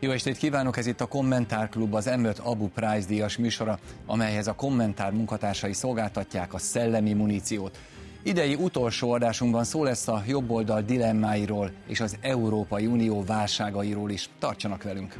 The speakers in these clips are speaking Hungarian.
Jó estét kívánok, ez itt a Kommentár Klub, az M5 Abu Prize díjas műsora, amelyhez a kommentár munkatársai szolgáltatják a szellemi muníciót. Idei utolsó adásunkban szó lesz a jobboldal dilemmáiról és az Európai Unió válságairól is. Tartsanak velünk!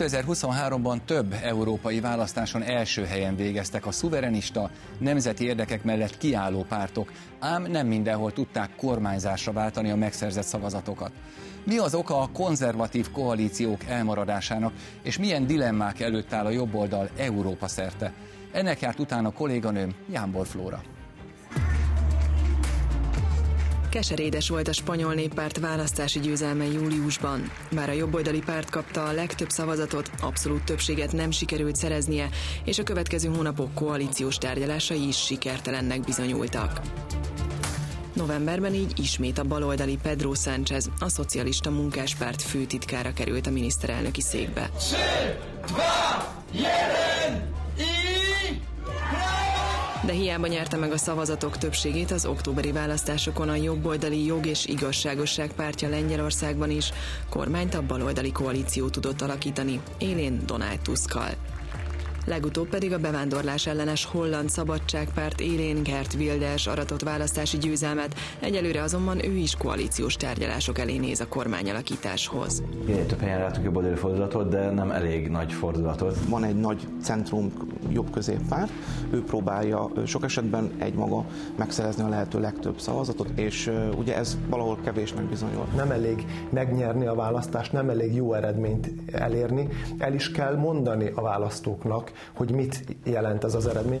2023-ban több európai választáson első helyen végeztek a szuverenista, nemzeti érdekek mellett kiálló pártok, ám nem mindenhol tudták kormányzásra váltani a megszerzett szavazatokat. Mi az oka a konzervatív koalíciók elmaradásának, és milyen dilemmák előtt áll a jobboldal Európa szerte? Ennek járt utána kolléganőm Jánbor Flóra. Keserédes volt a spanyol néppárt választási győzelme júliusban. Bár a jobboldali párt kapta a legtöbb szavazatot, abszolút többséget nem sikerült szereznie, és a következő hónapok koalíciós tárgyalásai is sikertelennek bizonyultak. Novemberben így ismét a baloldali Pedro Sánchez, a szocialista munkáspárt főtitkára került a miniszterelnöki székbe. De hiába nyerte meg a szavazatok többségét az októberi választásokon a jobboldali jog és igazságosság pártja Lengyelországban is, kormányt a baloldali koalíció tudott alakítani, élén Donald Tuskkal. Legutóbb pedig a bevándorlás ellenes holland szabadságpárt élén Gert Wilders aratott választási győzelmet, egyelőre azonban ő is koalíciós tárgyalások elé néz a kormányalakításhoz. Minél több helyen látunk jobb oldali fordulatot, de nem elég nagy fordulatot. Van egy nagy centrum jobb középpárt, ő próbálja sok esetben egymaga megszerezni a lehető legtöbb szavazatot, és ugye ez valahol kevésnek bizonyul. Nem elég megnyerni a választást, nem elég jó eredményt elérni, el is kell mondani a választóknak, hogy mit jelent ez az eredmény.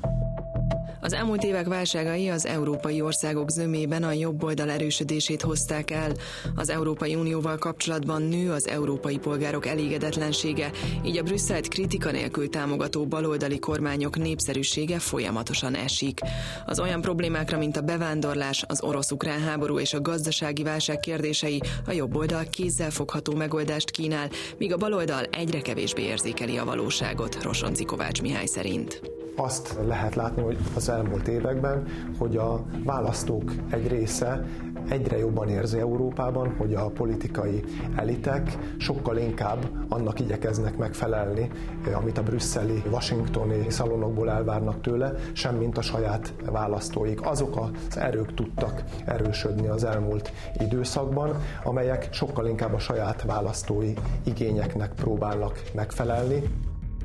Az elmúlt évek válságai az európai országok zömében a jobb oldal erősödését hozták el. Az Európai Unióval kapcsolatban nő az európai polgárok elégedetlensége, így a Brüsszelt kritika nélkül támogató baloldali kormányok népszerűsége folyamatosan esik. Az olyan problémákra, mint a bevándorlás, az orosz-ukrán háború és a gazdasági válság kérdései a jobb oldal kézzelfogható megoldást kínál, míg a baloldal egyre kevésbé érzékeli a valóságot, Rosonci Kovács Mihály szerint azt lehet látni, hogy az elmúlt években, hogy a választók egy része egyre jobban érzi Európában, hogy a politikai elitek sokkal inkább annak igyekeznek megfelelni, amit a brüsszeli, washingtoni szalonokból elvárnak tőle, semmint a saját választóik. Azok az erők tudtak erősödni az elmúlt időszakban, amelyek sokkal inkább a saját választói igényeknek próbálnak megfelelni.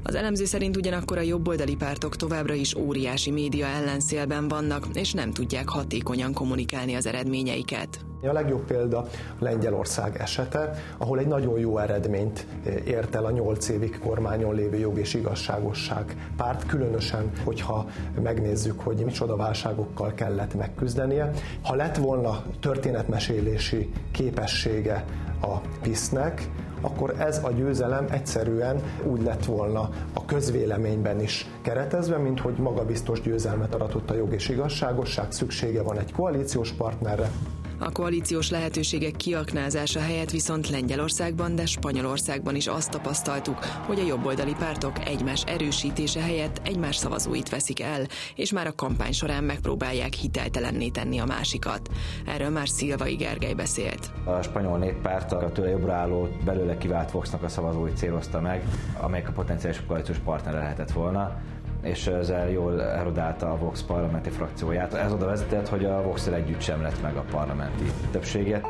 Az elemző szerint ugyanakkor a jobboldali pártok továbbra is óriási média ellenszélben vannak, és nem tudják hatékonyan kommunikálni az eredményeiket. A legjobb példa Lengyelország esete, ahol egy nagyon jó eredményt ért el a nyolc évig kormányon lévő jog és igazságosság párt, különösen, hogyha megnézzük, hogy micsoda válságokkal kellett megküzdenie. Ha lett volna történetmesélési képessége a PISZ-nek, akkor ez a győzelem egyszerűen úgy lett volna a közvéleményben is keretezve, mint hogy magabiztos győzelmet aratott a jog és igazságosság, szüksége van egy koalíciós partnerre, a koalíciós lehetőségek kiaknázása helyett viszont Lengyelországban, de Spanyolországban is azt tapasztaltuk, hogy a jobboldali pártok egymás erősítése helyett egymás szavazóit veszik el, és már a kampány során megpróbálják hiteltelenné tenni a másikat. Erről már Szilvai Gergely beszélt. A spanyol néppárt a tőle jobbra álló, belőle kivált Voxnak a szavazóit célozta meg, amelyek a potenciális koalíciós partner lehetett volna és ezzel jól erodálta a Vox parlamenti frakcióját. Ez oda vezetett, hogy a vox együtt sem lett meg a parlamenti többséget.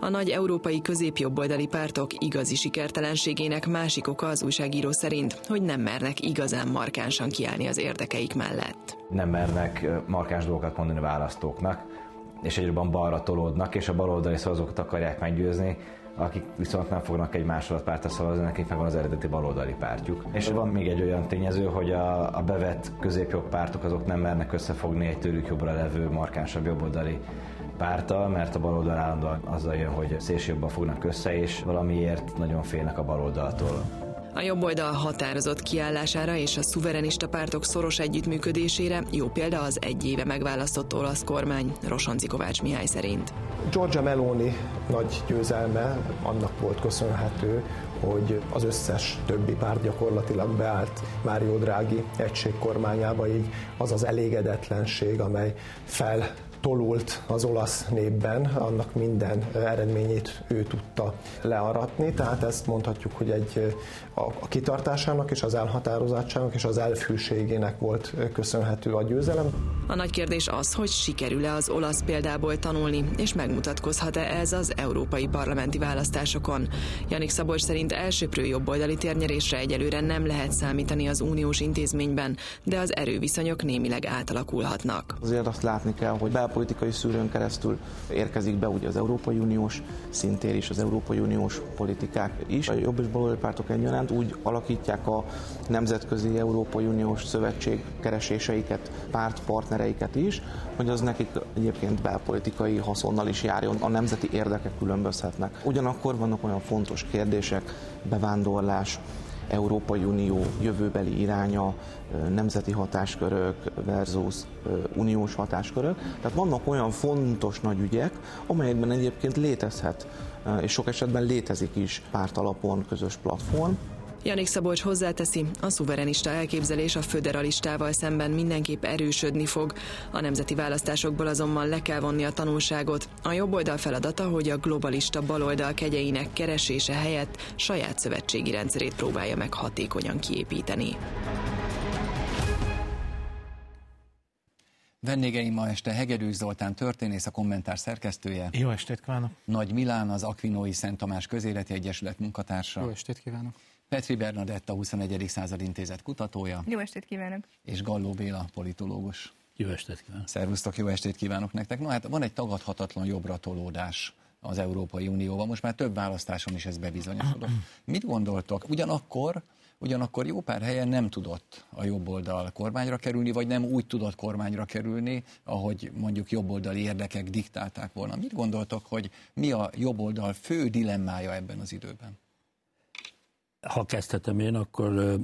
A nagy európai középjobboldali pártok igazi sikertelenségének másik oka az újságíró szerint, hogy nem mernek igazán markánsan kiállni az érdekeik mellett. Nem mernek markáns dolgokat mondani a választóknak, és egyre balra tolódnak, és a baloldali szavazókat akarják meggyőzni, akik viszont nem fognak egy másolat pártra szavazni, nekik meg van az eredeti baloldali pártjuk. És van még egy olyan tényező, hogy a, a bevett középjobb pártok azok nem mernek összefogni egy tőlük jobbra levő, markánsabb jobboldali pártal, mert a baloldal állandóan azzal jön, hogy szélsőjobban fognak össze, és valamiért nagyon félnek a baloldaltól. A jobb oldal határozott kiállására és a szuverenista pártok szoros együttműködésére jó példa az egy éve megválasztott olasz kormány, Rosonci Kovács Mihály szerint. Giorgia Meloni nagy győzelme annak volt köszönhető, hogy az összes többi párt gyakorlatilag beállt Mário Draghi egységkormányába, így az az elégedetlenség, amely fel tolult az olasz népben, annak minden eredményét ő tudta learatni, tehát ezt mondhatjuk, hogy egy a kitartásának és az elhatározátsának és az elfűségének volt köszönhető a győzelem. A nagy kérdés az, hogy sikerül-e az olasz példából tanulni, és megmutatkozhat-e ez az európai parlamenti választásokon. Janik Szabolcs szerint elsőprő jobboldali térnyerésre egyelőre nem lehet számítani az uniós intézményben, de az erőviszonyok némileg átalakulhatnak. Azért azt látni kell, hogy belpolitikai szűrőn keresztül érkezik be ugye az Európai Uniós szintér is, az Európai Uniós politikák is. A jobb és baloldali pártok egyaránt úgy alakítják a nemzetközi Európai Uniós szövetség kereséseiket, pártpartnereiket is, hogy az nekik egyébként belpolitikai haszonnal is járjon, a nemzeti érdekek különbözhetnek. Ugyanakkor vannak olyan fontos kérdések, bevándorlás, Európai Unió jövőbeli iránya, nemzeti hatáskörök versus uniós hatáskörök. Tehát vannak olyan fontos nagy ügyek, amelyekben egyébként létezhet, és sok esetben létezik is pártalapon közös platform, Janik Szabolcs hozzáteszi, a szuverenista elképzelés a föderalistával szemben mindenképp erősödni fog. A nemzeti választásokból azonban le kell vonni a tanulságot. A jobb oldal feladata, hogy a globalista baloldal kegyeinek keresése helyett saját szövetségi rendszerét próbálja meg hatékonyan kiépíteni. Vendégeim ma este Hegedűs Zoltán történész, a kommentár szerkesztője. Jó estét kívánok! Nagy Milán, az Akvinói Szent Tamás Közéleti Egyesület munkatársa. Jó estét kívánok! Petri Bernadett, a 21. század intézet kutatója. Jó estét kívánok! És Galló Béla, politológus. Jó estét kívánok! Szervusztok, jó estét kívánok nektek! Na hát van egy tagadhatatlan jobbra tolódás az Európai Unióban, most már több választáson is ez bebizonyosodott. Mit gondoltok? Ugyanakkor Ugyanakkor jó pár helyen nem tudott a jobb oldal kormányra kerülni, vagy nem úgy tudott kormányra kerülni, ahogy mondjuk jobboldali érdekek diktálták volna. Mit gondoltok, hogy mi a jobb oldal fő dilemmája ebben az időben? Ha kezdhetem én, akkor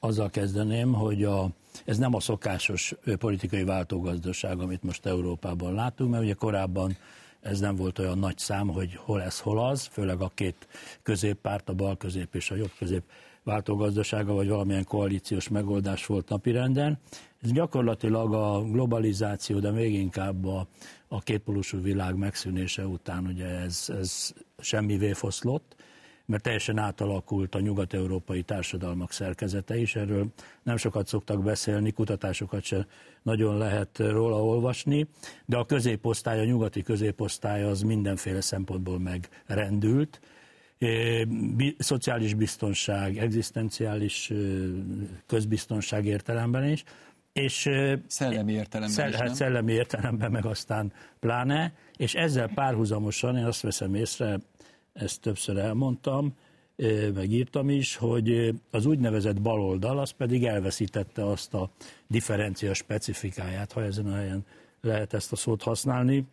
azzal kezdeném, hogy a, ez nem a szokásos politikai váltógazdaság, amit most Európában látunk, mert ugye korábban ez nem volt olyan nagy szám, hogy hol ez, hol az, főleg a két középpárt, a bal közép és a jobb közép váltógazdasága, vagy valamilyen koalíciós megoldás volt napirenden. Ez gyakorlatilag a globalizáció, de még inkább a, a kétpolusú világ megszűnése után ugye ez, ez semmivé foszlott, mert teljesen átalakult a nyugat-európai társadalmak szerkezete is, erről nem sokat szoktak beszélni, kutatásokat se nagyon lehet róla olvasni, de a középosztály, a nyugati középosztály az mindenféle szempontból megrendült, szociális biztonság, egzisztenciális közbiztonság értelemben is, és szellemi értelemben szell, is, hát szellemi értelemben meg aztán pláne, és ezzel párhuzamosan én azt veszem észre, ezt többször elmondtam, meg írtam is, hogy az úgynevezett baloldal az pedig elveszítette azt a differencia specifikáját, ha ezen a helyen lehet ezt a szót használni,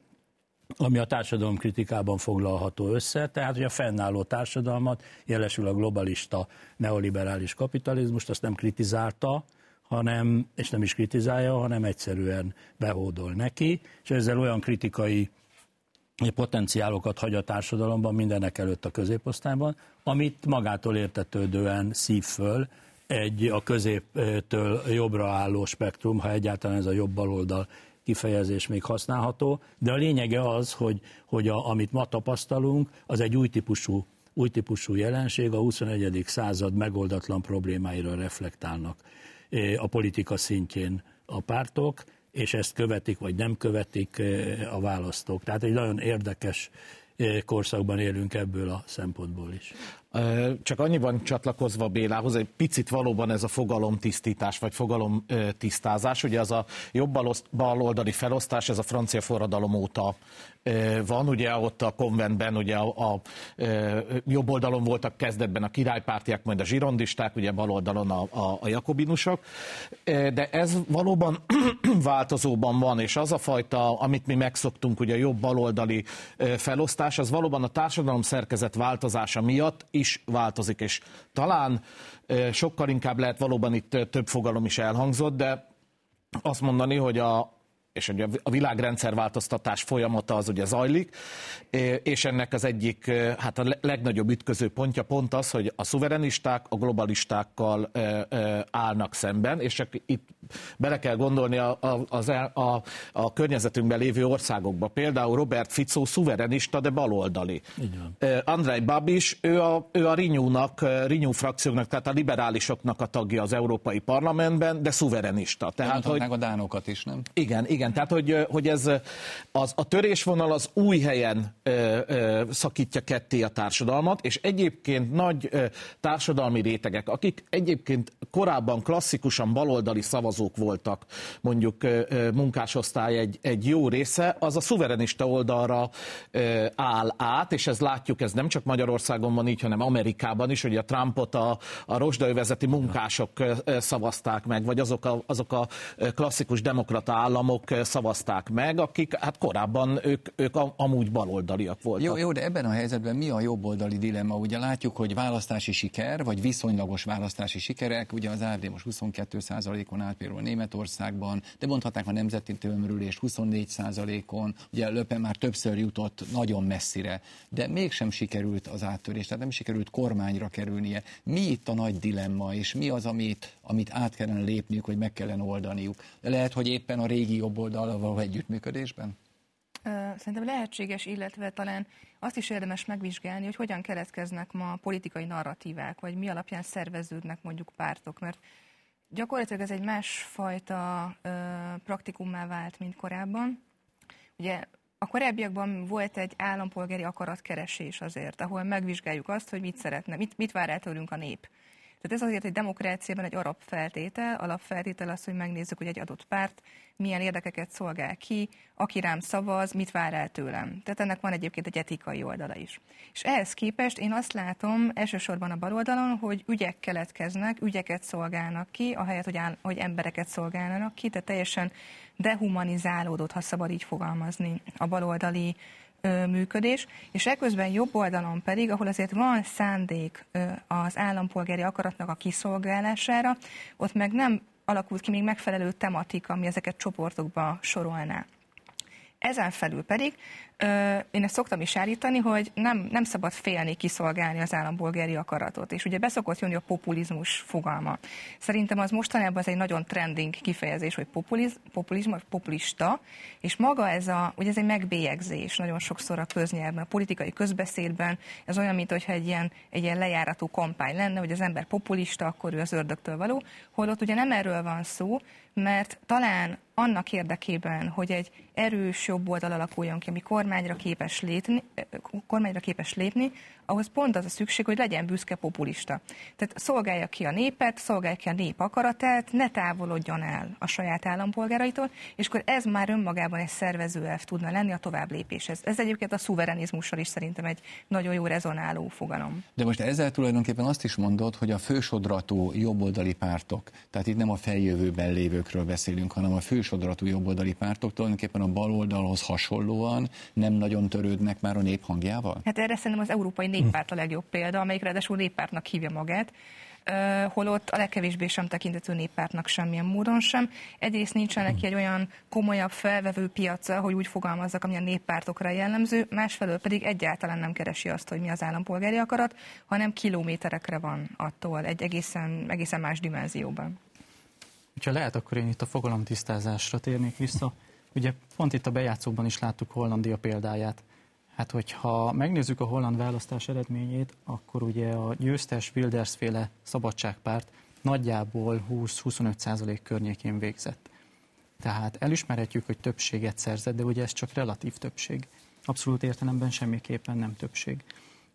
ami a társadalom kritikában foglalható össze, tehát hogy a fennálló társadalmat, jelesül a globalista neoliberális kapitalizmust, azt nem kritizálta, hanem, és nem is kritizálja, hanem egyszerűen behódol neki, és ezzel olyan kritikai potenciálokat hagy a társadalomban, mindenek előtt a középosztályban, amit magától értetődően szív föl egy a középtől jobbra álló spektrum, ha egyáltalán ez a jobb baloldal kifejezés még használható, de a lényege az, hogy, hogy a, amit ma tapasztalunk, az egy új típusú, új típusú jelenség, a 21. század megoldatlan problémáira reflektálnak a politika szintjén a pártok, és ezt követik vagy nem követik a választók. Tehát egy nagyon érdekes korszakban élünk ebből a szempontból is. Csak annyiban csatlakozva Bélához, egy picit valóban ez a fogalomtisztítás, vagy fogalomtisztázás, ugye az a jobb baloldali felosztás, ez a francia forradalom óta van, ugye ott a konventben ugye a, a, jobb oldalon voltak kezdetben a királypártiak, majd a zsirondisták, ugye bal oldalon a, a, a jakobinusok, de ez valóban változóban van, és az a fajta, amit mi megszoktunk, ugye a jobb baloldali felosztás, az valóban a társadalom szerkezet változása miatt is változik, és talán sokkal inkább lehet valóban itt több fogalom is elhangzott, de azt mondani, hogy a, és ugye a világrendszerváltoztatás folyamata az ugye zajlik, és ennek az egyik, hát a legnagyobb ütköző pontja pont az, hogy a szuverenisták a globalistákkal állnak szemben, és csak itt bele kell gondolni a, a, a, a környezetünkben lévő országokba. Például Robert Fico szuverenista, de baloldali. Andrei Babis, ő a, ő a Rinyúnak, Rinyú frakcióknak, tehát a liberálisoknak a tagja az Európai Parlamentben, de szuverenista. Tehát, hogy, a dánokat is, nem? Igen, igen igen, tehát hogy, hogy ez az, a törésvonal az új helyen ö, ö, szakítja ketté a társadalmat, és egyébként nagy ö, társadalmi rétegek, akik egyébként korábban klasszikusan baloldali szavazók voltak, mondjuk ö, munkásosztály egy, egy jó része, az a szuverenista oldalra ö, áll át, és ez látjuk, ez nem csak Magyarországon van így, hanem Amerikában is, hogy a Trumpot a, a rozsdaövezeti munkások szavazták meg, vagy azok a, azok a klasszikus demokrata államok szavazták meg, akik hát korábban ők, ők amúgy baloldaliak voltak. Jó, jó, de ebben a helyzetben mi a jobboldali dilemma? Ugye látjuk, hogy választási siker, vagy viszonylagos választási sikerek, ugye az ARD most 22%-on állt például Németországban, de mondhatnánk a nemzeti tömörülést 24%-on, ugye Löpen már többször jutott nagyon messzire, de mégsem sikerült az áttörés, tehát nem sikerült kormányra kerülnie. Mi itt a nagy dilemma, és mi az, amit, amit át kellene lépniük, hogy meg kellene oldaniuk? Lehet, hogy éppen a régi jobboldali oldalra való együttműködésben? Szerintem lehetséges, illetve talán azt is érdemes megvizsgálni, hogy hogyan keletkeznek ma politikai narratívák, vagy mi alapján szerveződnek mondjuk pártok, mert gyakorlatilag ez egy másfajta ö, praktikummá vált, mint korábban. Ugye a korábbiakban volt egy állampolgári akaratkeresés azért, ahol megvizsgáljuk azt, hogy mit szeretne, mit, mit vár el tőlünk a nép. Tehát ez azért egy demokráciában egy arab feltétel, alapfeltétel az, hogy megnézzük, hogy egy adott párt milyen érdekeket szolgál ki, aki rám szavaz, mit vár el tőlem. Tehát ennek van egyébként egy etikai oldala is. És ehhez képest én azt látom elsősorban a baloldalon, hogy ügyek keletkeznek, ügyeket szolgálnak ki, ahelyett, hogy, áll, hogy embereket szolgálnának ki, tehát teljesen dehumanizálódott, ha szabad így fogalmazni, a baloldali működés, és ekközben jobb oldalon pedig, ahol azért van szándék az állampolgári akaratnak a kiszolgálására, ott meg nem alakult ki még megfelelő tematika, ami ezeket csoportokba sorolná. Ezen felül pedig én ezt szoktam is állítani, hogy nem, nem szabad félni kiszolgálni az állampolgári akaratot. És ugye beszokott jönni a populizmus fogalma. Szerintem az mostanában az egy nagyon trending kifejezés, hogy populiz, populizmus, populista, és maga ez a, ugye ez egy megbélyegzés nagyon sokszor a köznyelvben, a politikai közbeszédben, ez olyan, mint hogyha egy ilyen, egy ilyen lejárató kampány lenne, hogy az ember populista, akkor ő az ördögtől való, holott ugye nem erről van szó, mert talán annak érdekében, hogy egy erős jobb oldal alakuljon ki, ami kormányra képes, lépni, kormányra képes lépni, ahhoz pont az a szükség, hogy legyen büszke populista. Tehát szolgálja ki a népet, szolgálja ki a nép akaratát, ne távolodjon el a saját állampolgáraitól, és akkor ez már önmagában egy szervezőelv tudna lenni a tovább lépéshez. Ez egyébként a szuverenizmussal is szerintem egy nagyon jó rezonáló fogalom. De most ezzel tulajdonképpen azt is mondod, hogy a fősodratú jobboldali pártok, tehát itt nem a feljövőben lévőkről beszélünk, hanem a fősodratú jobboldali pártok tulajdonképpen a baloldalhoz hasonlóan nem nagyon törődnek már a nép hangjával? Hát erre szerintem az Európai Néppárt a legjobb példa, amelyik ráadásul néppártnak hívja magát, holott a legkevésbé sem tekintető néppártnak semmilyen módon sem. Egyrészt nincsen neki egy olyan komolyabb felvevő piaca, hogy úgy fogalmazzak, ami a néppártokra jellemző, másfelől pedig egyáltalán nem keresi azt, hogy mi az állampolgári akarat, hanem kilométerekre van attól, egy egészen, egészen más dimenzióban. Ha lehet, akkor én itt a fogalomtisztázásra térnék vissza. Ugye pont itt a bejátszókban is láttuk Hollandia példáját. Hát, hogyha megnézzük a holland választás eredményét, akkor ugye a győztes Wilders féle szabadságpárt nagyjából 20-25 százalék környékén végzett. Tehát elismerhetjük, hogy többséget szerzett, de ugye ez csak relatív többség. Abszolút értelemben semmiképpen nem többség.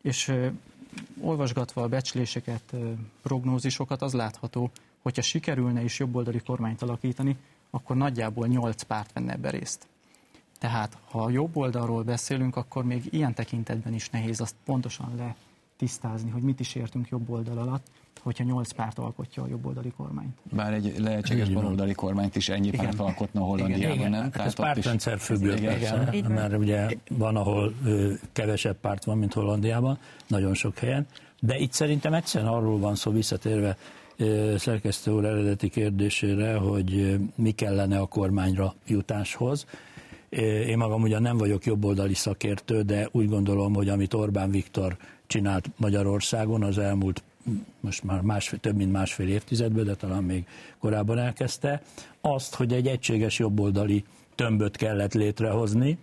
És ö, olvasgatva a becsléseket, ö, prognózisokat, az látható, hogyha sikerülne is jobboldali kormányt alakítani, akkor nagyjából 8 párt venne ebbe részt. Tehát, ha jobb oldalról beszélünk, akkor még ilyen tekintetben is nehéz azt pontosan tisztázni, hogy mit is értünk jobb oldal alatt, hogyha nyolc párt alkotja a jobboldali kormányt. Bár egy lehetséges baloldali kormányt is ennyi igen. párt alkotna Hollandiában, igen. nem? Hát ez pártrendszer függő, mert ugye van, ahol kevesebb párt van, mint Hollandiában, nagyon sok helyen, de itt szerintem egyszerűen arról van szó, visszatérve szerkesztő úr eredeti kérdésére, hogy mi kellene a kormányra jutáshoz. Én magam ugyan nem vagyok jobboldali szakértő, de úgy gondolom, hogy amit Orbán Viktor csinált Magyarországon az elmúlt most már másfél, több mint másfél évtizedben, de talán még korábban elkezdte, azt, hogy egy egységes jobboldali tömböt kellett létrehozni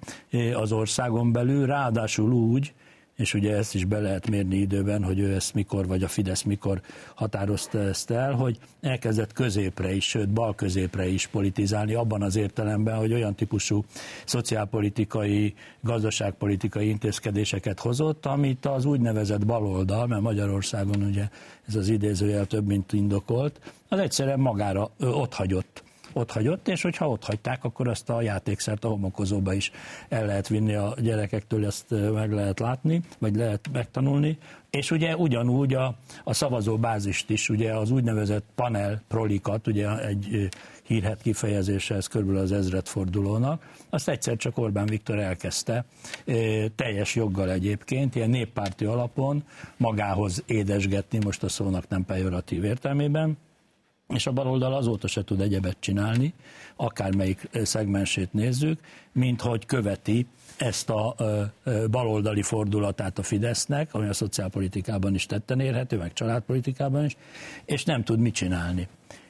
az országon belül, ráadásul úgy, és ugye ezt is be lehet mérni időben, hogy ő ezt mikor, vagy a Fidesz mikor határozta ezt el, hogy elkezdett középre is, sőt bal középre is politizálni, abban az értelemben, hogy olyan típusú szociálpolitikai, gazdaságpolitikai intézkedéseket hozott, amit az úgynevezett baloldal, mert Magyarországon ugye ez az idézőjel több mint indokolt, az egyszerűen magára ott hagyott ott hagyott, és hogyha ott hagyták, akkor azt a játékszert a homokozóba is el lehet vinni a gyerekektől, ezt meg lehet látni, vagy lehet megtanulni, és ugye ugyanúgy a, a szavazó bázist is, ugye az úgynevezett panel prolikat, ugye egy hírhet kifejezése, ez körülbelül az ezredfordulónak, azt egyszer csak Orbán Viktor elkezdte, teljes joggal egyébként, ilyen néppárti alapon magához édesgetni, most a szónak nem pejoratív értelmében, és a baloldal azóta se tud egyebet csinálni, akármelyik szegmensét nézzük, mint hogy követi ezt a baloldali fordulatát a Fidesznek, ami a szociálpolitikában is tetten érhető, meg családpolitikában is, és nem tud mit csinálni.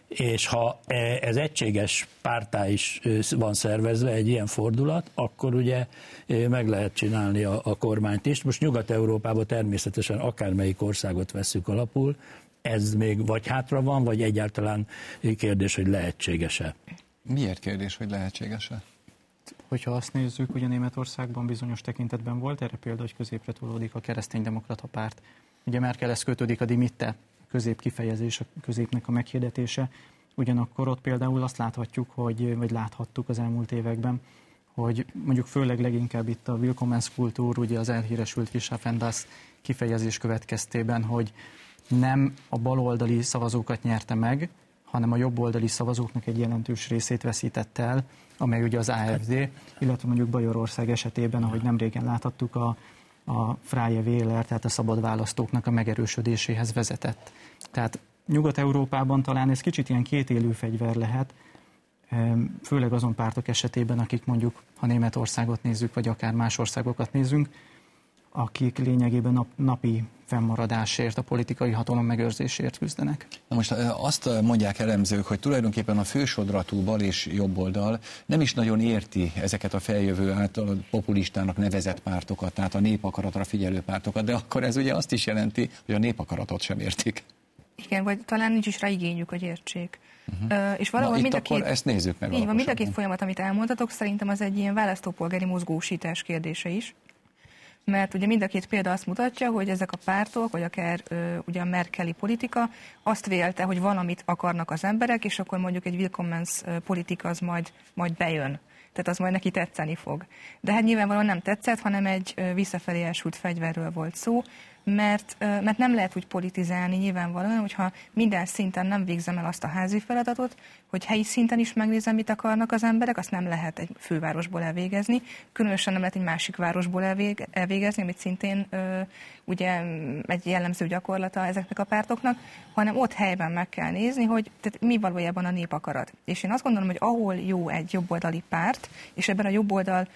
És ha e, ez egységes pártá is van szervezve egy ilyen fordulat, akkor ugye meg lehet csinálni a, a kormányt is. Most Nyugat-Európában természetesen akármelyik országot veszük alapul, ez még vagy hátra van, vagy egyáltalán kérdés, hogy lehetséges-e? Miért kérdés, hogy lehetséges-e? Hogyha azt nézzük, ugye Németországban bizonyos tekintetben volt erre példa, hogy középre tolódik a kereszténydemokrata párt. Ugye Merkelhez kötődik a dimitte közép kifejezés, a középnek a meghirdetése. Ugyanakkor ott például azt láthatjuk, hogy, vagy láthattuk az elmúlt években, hogy mondjuk főleg leginkább itt a Willkommenskultúr, ugye az elhíresült Kisafendas kifejezés következtében, hogy nem a baloldali szavazókat nyerte meg, hanem a jobboldali szavazóknak egy jelentős részét veszítette el, amely ugye az AFD, illetve mondjuk Bajorország esetében, ahogy nem régen láthattuk, a, a Freie Wähler, tehát a szabad választóknak a megerősödéséhez vezetett. Tehát Nyugat-Európában talán ez kicsit ilyen kétélű fegyver lehet, főleg azon pártok esetében, akik mondjuk, ha Németországot nézzük, vagy akár más országokat nézzünk, akik lényegében nap, napi fennmaradásért, a politikai hatalom megőrzésért küzdenek. Na most azt mondják elemzők, hogy tulajdonképpen a fősodratú bal és jobb oldal nem is nagyon érti ezeket a feljövő által populistának nevezett pártokat, tehát a népakaratra figyelő pártokat, de akkor ez ugye azt is jelenti, hogy a népakaratot sem értik. Igen, vagy talán nincs is rá igényük, hogy értsék. Uh-huh. Uh, és valahol mind a két, ezt nézzük meg. Így van, mind a két folyamat, amit elmondhatok, szerintem az egy ilyen választópolgári mozgósítás kérdése is mert ugye mind a két példa azt mutatja, hogy ezek a pártok, vagy akár ö, ugye a merkeli politika azt vélte, hogy valamit akarnak az emberek, és akkor mondjuk egy Willkommens politika az majd, majd bejön. Tehát az majd neki tetszeni fog. De hát nyilvánvalóan nem tetszett, hanem egy visszafelé elsült fegyverről volt szó, mert, mert nem lehet úgy politizálni nyilvánvalóan, hogyha minden szinten nem végzem el azt a házi feladatot, hogy helyi szinten is megnézem, mit akarnak az emberek, azt nem lehet egy fővárosból elvégezni, különösen nem lehet egy másik városból elvégezni, amit szintén ugye egy jellemző gyakorlata ezeknek a pártoknak, hanem ott helyben meg kell nézni, hogy tehát mi valójában a népakarat. És én azt gondolom, hogy ahol jó egy jobboldali párt, és ebben a jobboldal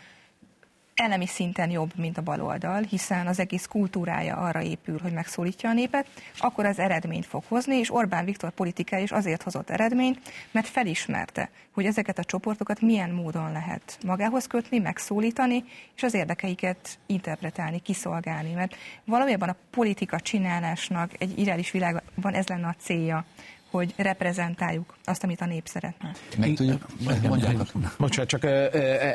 elemi szinten jobb, mint a baloldal, hiszen az egész kultúrája arra épül, hogy megszólítja a népet, akkor az eredményt fog hozni, és Orbán Viktor politikája is azért hozott eredményt, mert felismerte, hogy ezeket a csoportokat milyen módon lehet magához kötni, megszólítani, és az érdekeiket interpretálni, kiszolgálni. Mert valójában a politika csinálásnak egy ideális világban ez lenne a célja, hogy reprezentáljuk azt, amit a nép szeretne. Meg tudjuk, Bocsánat, csak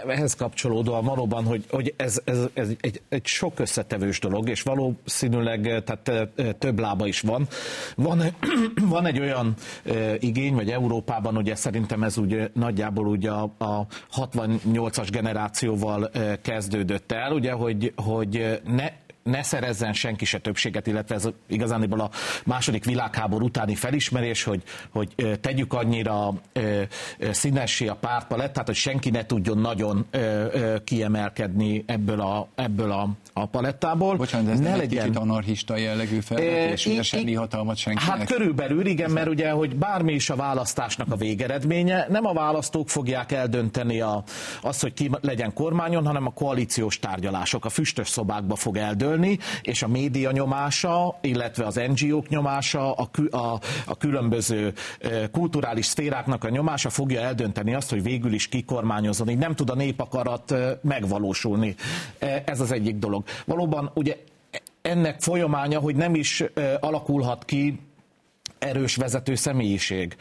ehhez kapcsolódóan valóban, hogy, hogy ez, ez, ez egy, egy sok összetevős dolog, és valószínűleg tehát több lába is van. Van, van egy olyan igény, vagy Európában ugye szerintem ez ugye nagyjából ugye a, a 68-as generációval kezdődött el, ugye, hogy, hogy ne ne szerezzen senki se többséget, illetve ez igazániból a második világháború utáni felismerés, hogy, hogy tegyük annyira színessé a pártpalett, tehát hogy senki ne tudjon nagyon kiemelkedni ebből a, ebből a, a palettából. Bocsánat, ez ne nem legyen... egy kicsit anarchista jellegű felvetés, hogy semmi hatalmat senkinek? Hát körülbelül igen, mert ugye, hogy bármi is a választásnak a végeredménye, nem a választók fogják eldönteni a, azt, hogy ki legyen kormányon, hanem a koalíciós tárgyalások. A füstös szobákba fog eldőlni, és a média nyomása, illetve az NGO-k nyomása, a, a, a különböző kulturális szféráknak a nyomása fogja eldönteni azt, hogy végül is ki kormányozon. Így nem tud a népakarat megvalósulni. Ez az egyik dolog. Valóban ugye ennek folyamánya, hogy nem is alakulhat ki erős vezető személyiség.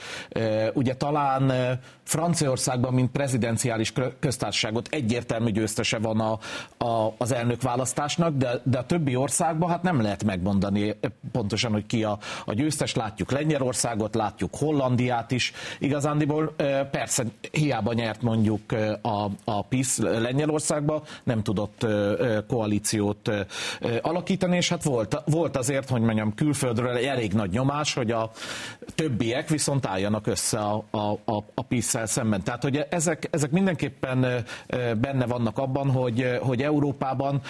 Ugye talán Franciaországban, mint prezidenciális köztársaságot egyértelmű győztese van a, a, az elnökválasztásnak, de, de a többi országban hát nem lehet megmondani pontosan, hogy ki a, a győztes. Látjuk Lengyelországot, látjuk Hollandiát is. Igazándiból persze hiába nyert mondjuk a, a PIS Lengyelországban, nem tudott koalíciót alakítani, és hát volt, volt azért, hogy mondjam, külföldről elég nagy nyomás, hogy a többiek viszont álljanak össze a, a, a, a PIS Brüsszel szemben. Tehát, hogy ezek, ezek mindenképpen benne vannak abban, hogy, hogy Európában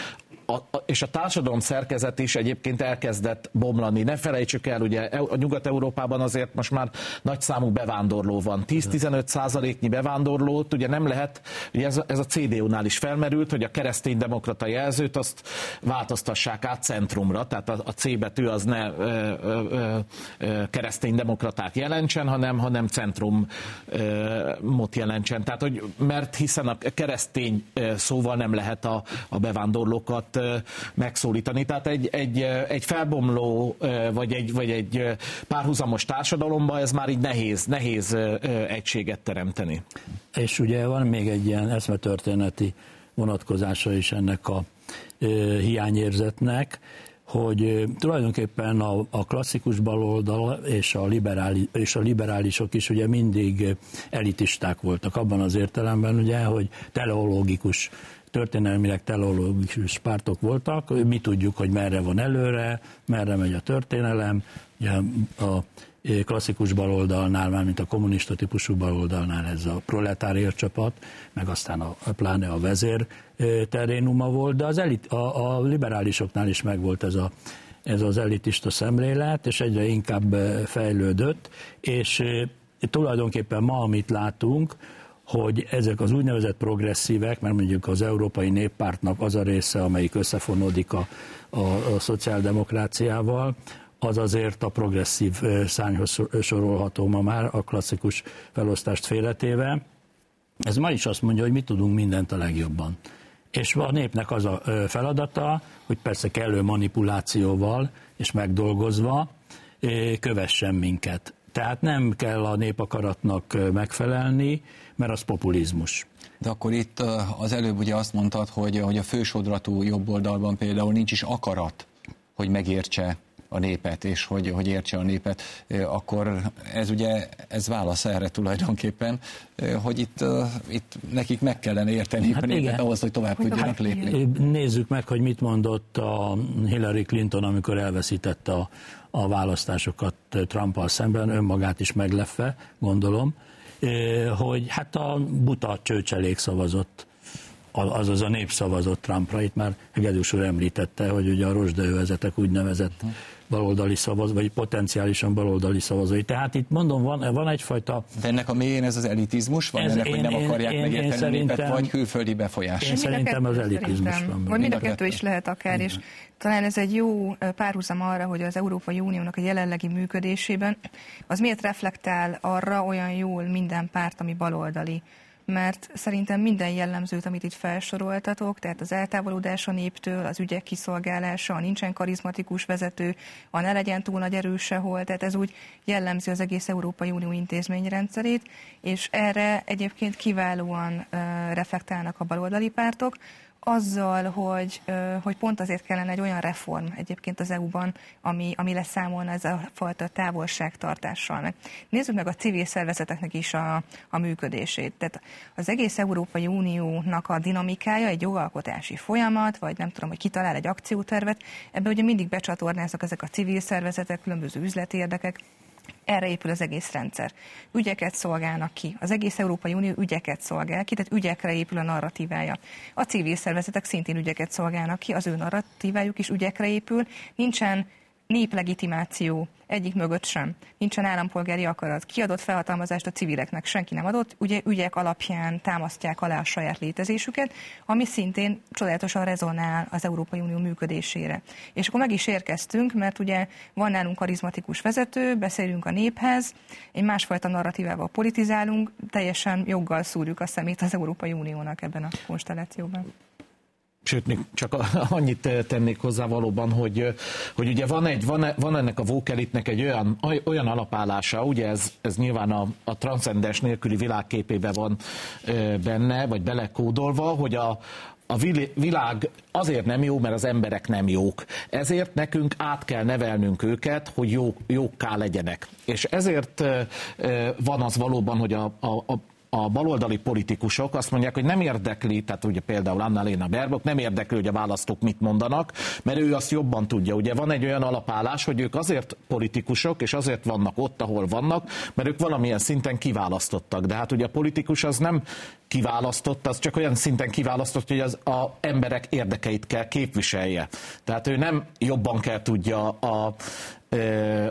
a, a, és a társadalom szerkezet is egyébként elkezdett bomlani. Ne felejtsük el, ugye a Nyugat-Európában azért most már nagy számú bevándorló van. 10-15 százaléknyi bevándorlót ugye nem lehet, ugye ez, ez a CDU-nál is felmerült, hogy a keresztény-demokrata jelzőt azt változtassák át centrumra, tehát a, a C betű az ne ö, ö, ö, keresztény-demokratát jelentsen, hanem, hanem centrumot jelentsen. Tehát, hogy, mert hiszen a keresztény szóval nem lehet a, a bevándorlókat megszólítani. Tehát egy, egy, egy felbomló, vagy egy, vagy egy párhuzamos társadalomban ez már így nehéz, nehéz egységet teremteni. És ugye van még egy ilyen eszmetörténeti vonatkozása is ennek a hiányérzetnek, hogy tulajdonképpen a, a klasszikus baloldal és a, liberális, és a liberálisok is ugye mindig elitisták voltak abban az értelemben, ugye, hogy teleológikus történelmileg teleológikus pártok voltak, mi tudjuk, hogy merre van előre, merre megy a történelem, ugye a klasszikus baloldalnál, már mint a kommunista típusú baloldalnál ez a proletárier csapat, meg aztán a, pláne a vezér terénuma volt, de az elit, a, a liberálisoknál is megvolt ez a ez az elitista szemlélet, és egyre inkább fejlődött, és tulajdonképpen ma, amit látunk, hogy ezek az úgynevezett progresszívek, mert mondjuk az Európai Néppártnak az a része, amelyik összefonódik a, a, a szociáldemokráciával, az azért a progresszív szányhoz sorolható ma már, a klasszikus felosztást félretéve. Ez ma is azt mondja, hogy mi tudunk mindent a legjobban. És a népnek az a feladata, hogy persze kellő manipulációval és megdolgozva kövessen minket. Tehát nem kell a népakaratnak megfelelni, mert az populizmus. De akkor itt az előbb ugye azt mondtad, hogy, hogy a fősodratú jobb oldalban például nincs is akarat, hogy megértse a népet, és hogy, hogy értse a népet, akkor ez ugye, ez válasz erre tulajdonképpen, hogy itt, itt nekik meg kellene érteni hát a népet igen. ahhoz, hogy tovább hogy tudjanak lépni. Nézzük meg, hogy mit mondott a Hillary Clinton, amikor elveszítette a, a választásokat Trumpal szemben, önmagát is meglepve, gondolom, hogy hát a buta csőcselék szavazott azaz a nép szavazott Trumpra. Itt már Hegedűs úr említette, hogy ugye a rozsdaövezetek úgynevezett baloldali szavazói, vagy potenciálisan baloldali szavazói. Tehát itt mondom, van, van egyfajta... De ennek a mélyén ez az elitizmus van, ez ennek, én, hogy nem akarják én, megérteni én a népet, vagy külföldi befolyás? Én szerintem az elitizmus van. Vagy mind a kettő is lehet akár, és talán ez egy jó párhuzam arra, hogy az Európai Uniónak a jelenlegi működésében az miért reflektál arra olyan jól minden párt, ami baloldali mert szerintem minden jellemzőt, amit itt felsoroltatok, tehát az eltávolodás a néptől, az ügyek kiszolgálása, a nincsen karizmatikus vezető, a ne legyen túl nagy erő sehol, tehát ez úgy jellemzi az egész Európai Unió intézményrendszerét, és erre egyébként kiválóan reflektálnak a baloldali pártok, azzal, hogy, hogy pont azért kellene egy olyan reform egyébként az EU-ban, ami, ami leszámolna ez a fajta távolságtartással. Meg nézzük meg a civil szervezeteknek is a, a működését. Tehát az egész Európai Uniónak a dinamikája egy jogalkotási folyamat, vagy nem tudom, hogy kitalál egy akciótervet, ebbe ugye mindig becsatornáznak ezek a civil szervezetek, különböző üzleti érdekek, erre épül az egész rendszer. Ügyeket szolgálnak ki. Az egész Európai Unió ügyeket szolgál ki, tehát ügyekre épül a narratívája. A civil szervezetek szintén ügyeket szolgálnak ki, az ő narratívájuk is ügyekre épül. Nincsen néplegitimáció egyik mögött sem. Nincsen állampolgári akarat. Kiadott felhatalmazást a civileknek senki nem adott, ugye ügyek alapján támasztják alá a saját létezésüket, ami szintén csodálatosan rezonál az Európai Unió működésére. És akkor meg is érkeztünk, mert ugye van nálunk karizmatikus vezető, beszélünk a néphez, egy másfajta narratívával politizálunk, teljesen joggal szúrjuk a szemét az Európai Uniónak ebben a konstellációban sőt, még csak annyit tennék hozzá valóban, hogy, hogy ugye van, egy, van, van ennek a vókelitnek egy olyan, olyan alapállása, ugye ez, ez nyilván a, a transzcendens nélküli világképébe van benne, vagy belekódolva, hogy a, a világ azért nem jó, mert az emberek nem jók. Ezért nekünk át kell nevelnünk őket, hogy jó, jókká legyenek. És ezért van az valóban, hogy a, a a baloldali politikusok azt mondják, hogy nem érdekli, tehát ugye például Anna-Léna Berbok nem érdekli, hogy a választók mit mondanak, mert ő azt jobban tudja. Ugye van egy olyan alapállás, hogy ők azért politikusok, és azért vannak ott, ahol vannak, mert ők valamilyen szinten kiválasztottak. De hát ugye a politikus az nem kiválasztott, az csak olyan szinten kiválasztott, hogy az a emberek érdekeit kell képviselje. Tehát ő nem jobban kell tudja a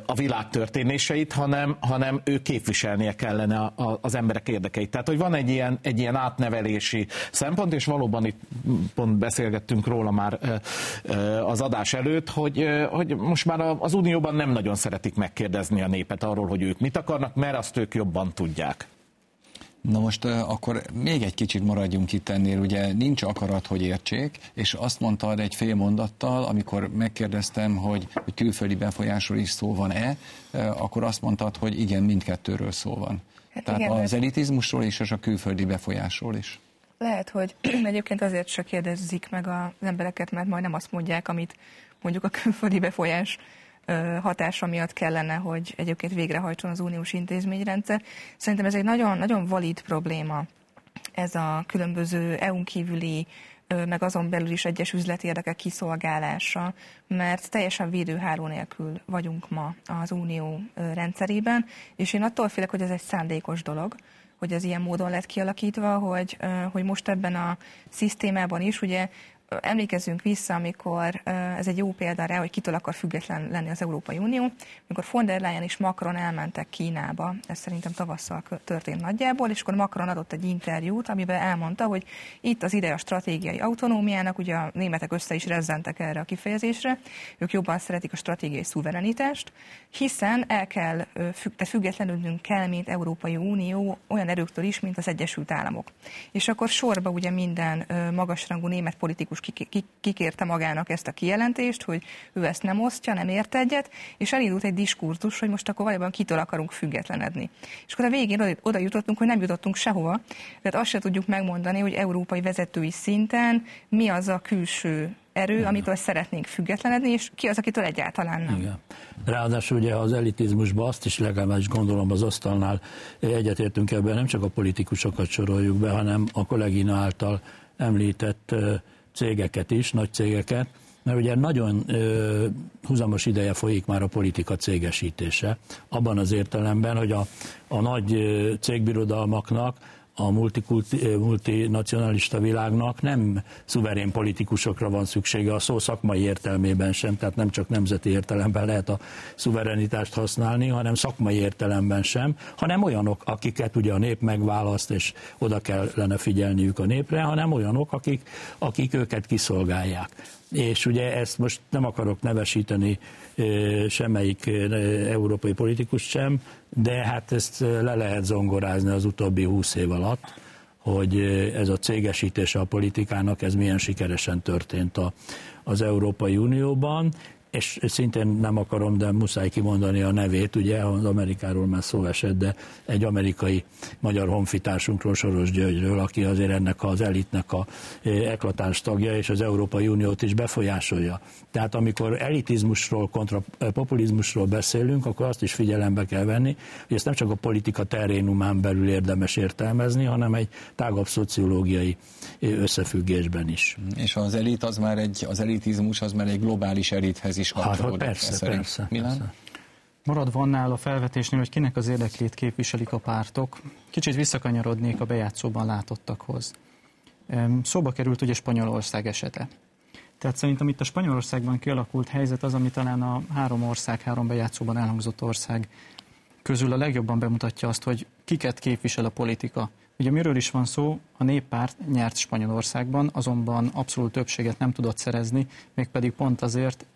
a világ történéseit, hanem, hanem ő képviselnie kellene az emberek érdekeit. Tehát, hogy van egy ilyen, egy ilyen átnevelési szempont, és valóban itt pont beszélgettünk róla már az adás előtt, hogy, hogy most már az Unióban nem nagyon szeretik megkérdezni a népet arról, hogy ők mit akarnak, mert azt ők jobban tudják. Na most akkor még egy kicsit maradjunk itt ennél, ugye nincs akarat, hogy értsék, és azt mondtad egy fél mondattal, amikor megkérdeztem, hogy, hogy külföldi befolyásról is szó van-e, akkor azt mondtad, hogy igen, mindkettőről szó van. Hát Tehát igen, az elitizmusról is, és a külföldi befolyásról is. Lehet, hogy egyébként azért se kérdezzik meg az embereket, mert majd nem azt mondják, amit mondjuk a külföldi befolyás hatása miatt kellene, hogy egyébként végrehajtson az uniós intézményrendszer. Szerintem ez egy nagyon, nagyon valid probléma, ez a különböző EU-n kívüli meg azon belül is egyes üzleti érdekek kiszolgálása, mert teljesen védőháló nélkül vagyunk ma az unió rendszerében, és én attól félek, hogy ez egy szándékos dolog, hogy ez ilyen módon lett kialakítva, hogy, hogy most ebben a szisztémában is ugye emlékezzünk vissza, amikor ez egy jó példa rá, hogy kitől akar független lenni az Európai Unió, amikor von der Leyen és Macron elmentek Kínába, ez szerintem tavasszal történt nagyjából, és akkor Macron adott egy interjút, amiben elmondta, hogy itt az ideje a stratégiai autonómiának, ugye a németek össze is rezzentek erre a kifejezésre, ők jobban szeretik a stratégiai szuverenitást, hiszen el kell, tehát függetlenülnünk kell, mint Európai Unió olyan erőktől is, mint az Egyesült Államok. És akkor sorba ugye minden magasrangú német politikus kikérte magának ezt a kijelentést, hogy ő ezt nem osztja, nem ért egyet, és elindult egy diskurzus, hogy most akkor valójában kitől akarunk függetlenedni. És akkor a végén oda, jutottunk, hogy nem jutottunk sehova, tehát azt se tudjuk megmondani, hogy európai vezetői szinten mi az a külső erő, Igen. amitől szeretnénk függetlenedni, és ki az, akitől egyáltalán nem. Igen. Ráadásul ugye az elitizmusban azt is legalábbis gondolom az asztalnál egyetértünk ebben, nem csak a politikusokat soroljuk be, hanem a kollégina által említett cégeket is, nagy cégeket, mert ugye nagyon ö, húzamos ideje folyik már a politika cégesítése, abban az értelemben, hogy a, a nagy cégbirodalmaknak a multinacionalista világnak nem szuverén politikusokra van szüksége a szó szakmai értelmében sem, tehát nem csak nemzeti értelemben lehet a szuverenitást használni, hanem szakmai értelemben sem, hanem olyanok, akiket ugye a nép megválaszt, és oda kellene figyelniük a népre, hanem olyanok, akik, akik őket kiszolgálják. És ugye ezt most nem akarok nevesíteni semmelyik európai politikus sem, de hát ezt le lehet zongorázni az utóbbi húsz év alatt, hogy ez a cégesítése a politikának, ez milyen sikeresen történt a, az Európai Unióban, és szintén nem akarom, de muszáj kimondani a nevét, ugye az Amerikáról már szó esett, de egy amerikai magyar honfitársunkról, Soros Györgyről, aki azért ennek az elitnek a eklatáns tagja, és az Európai Uniót is befolyásolja. Tehát amikor elitizmusról kontra populizmusról beszélünk, akkor azt is figyelembe kell venni, hogy ezt nem csak a politika terénumán belül érdemes értelmezni, hanem egy tágabb szociológiai összefüggésben is. És az elit az már egy, az elitizmus az már egy globális elithez is kapcsolódik. Hát, persze, persze, persze. Maradva annál a felvetésnél, hogy kinek az érdeklét képviselik a pártok, kicsit visszakanyarodnék a bejátszóban látottakhoz. Szóba került ugye Spanyolország esete. Tehát szerintem itt a Spanyolországban kialakult helyzet az, ami talán a három ország, három bejátszóban elhangzott ország közül a legjobban bemutatja azt, hogy kiket képvisel a politika. Ugye miről is van szó? A néppárt nyert Spanyolországban, azonban abszolút többséget nem tudott szerezni, mégpedig pont azért,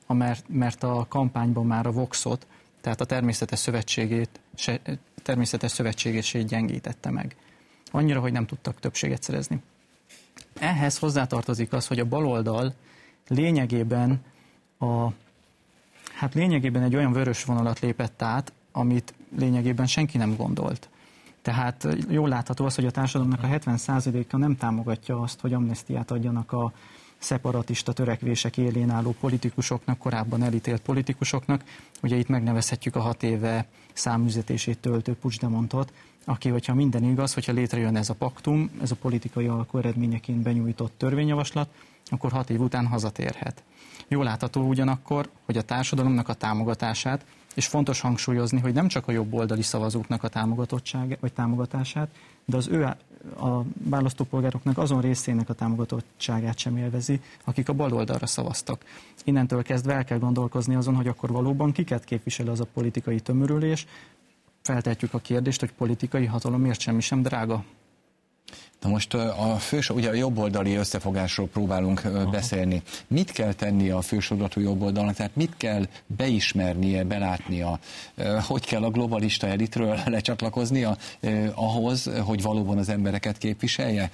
mert a kampányban már a Voxot, tehát a természetes szövetségét, természetes szövetségését gyengítette meg. Annyira, hogy nem tudtak többséget szerezni. Ehhez hozzátartozik az, hogy a baloldal lényegében a hát lényegében egy olyan vörös vonalat lépett át, amit lényegében senki nem gondolt. Tehát jól látható az, hogy a társadalomnak a 70%-a nem támogatja azt, hogy amnestiát adjanak a szeparatista törekvések élén álló politikusoknak, korábban elítélt politikusoknak. Ugye itt megnevezhetjük a hat éve számüzetését töltő Puigdemontot, aki, hogyha minden igaz, hogyha létrejön ez a paktum, ez a politikai alkú eredményeként benyújtott törvényjavaslat, akkor hat év után hazatérhet. Jól látható ugyanakkor, hogy a társadalomnak a támogatását és fontos hangsúlyozni, hogy nem csak a jobb oldali szavazóknak a támogatottság vagy támogatását, de az ő a választópolgároknak azon részének a támogatottságát sem élvezi, akik a bal oldalra szavaztak. Innentől kezdve el kell gondolkozni azon, hogy akkor valóban kiket képvisel az a politikai tömörülés. Feltetjük a kérdést, hogy politikai hatalom miért semmi sem drága. Na most a fős, ugye a jobboldali összefogásról próbálunk Aha. beszélni. Mit kell tenni a fősodratú jobboldalnak? Tehát mit kell beismernie, belátnia? Hogy kell a globalista elitről lecsatlakoznia ahhoz, hogy valóban az embereket képviselje?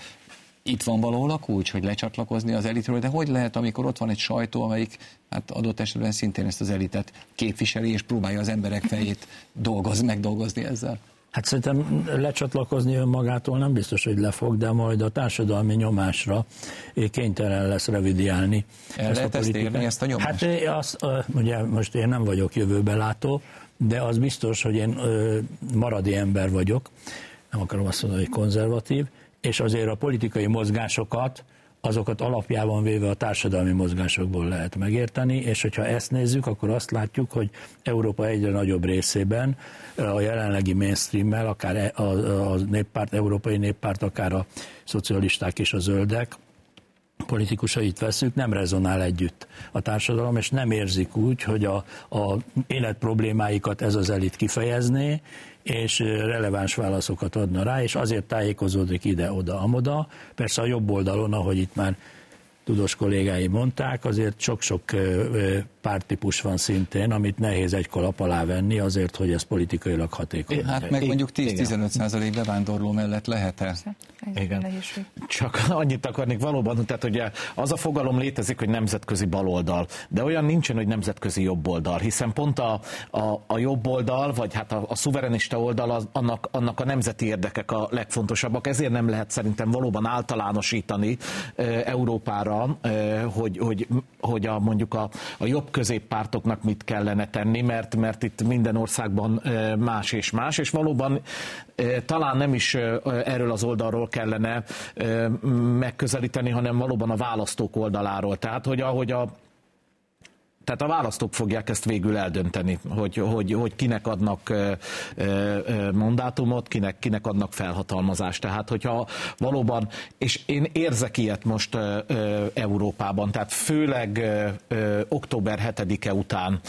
Itt van valahol a kulcs, hogy lecsatlakozni az elitről, de hogy lehet, amikor ott van egy sajtó, amelyik hát adott esetben szintén ezt az elitet képviseli, és próbálja az emberek fejét dolgozni, megdolgozni ezzel? Hát szerintem lecsatlakozni önmagától nem biztos, hogy lefog, de majd a társadalmi nyomásra kénytelen lesz revidiálni. El ezt lehet a ezt érni, ezt a nyomást? Hát az, ugye most én nem vagyok jövőbelátó, de az biztos, hogy én maradi ember vagyok, nem akarom azt mondani, hogy konzervatív, és azért a politikai mozgásokat azokat alapjában véve a társadalmi mozgásokból lehet megérteni, és hogyha ezt nézzük, akkor azt látjuk, hogy Európa egyre nagyobb részében a jelenlegi mainstream-mel, akár e- a, a néppárt, európai néppárt, akár a szocialisták és a zöldek, politikusait veszük, nem rezonál együtt a társadalom, és nem érzik úgy, hogy a, a élet problémáikat ez az elit kifejezné, és releváns válaszokat adna rá, és azért tájékozódik ide-oda, amoda. Persze a jobb oldalon, ahogy itt már tudós kollégái mondták, azért sok-sok pártípus van szintén, amit nehéz egy kalap alá venni azért, hogy ez politikailag hatékony. Hát meg mondjuk 10-15 százalék bevándorló mellett lehet-e? Igen. Csak annyit akarnék valóban, tehát ugye az a fogalom létezik, hogy nemzetközi baloldal, de olyan nincsen, hogy nemzetközi jobboldal, hiszen pont a, a, a jobboldal, vagy hát a, a szuverenista oldal, az, annak, annak a nemzeti érdekek a legfontosabbak, ezért nem lehet szerintem valóban általánosítani e, Európára, e, hogy, hogy, hogy a, mondjuk a, a jobb középpártoknak mit kellene tenni, mert, mert itt minden országban más és más, és valóban talán nem is erről az oldalról kellene megközelíteni, hanem valóban a választók oldaláról. Tehát, hogy ahogy a tehát a választók fogják ezt végül eldönteni, hogy, hogy, hogy kinek adnak mandátumot, kinek, kinek adnak felhatalmazást. Tehát, hogyha valóban, és én érzek ilyet most Európában, tehát főleg október 7-e után,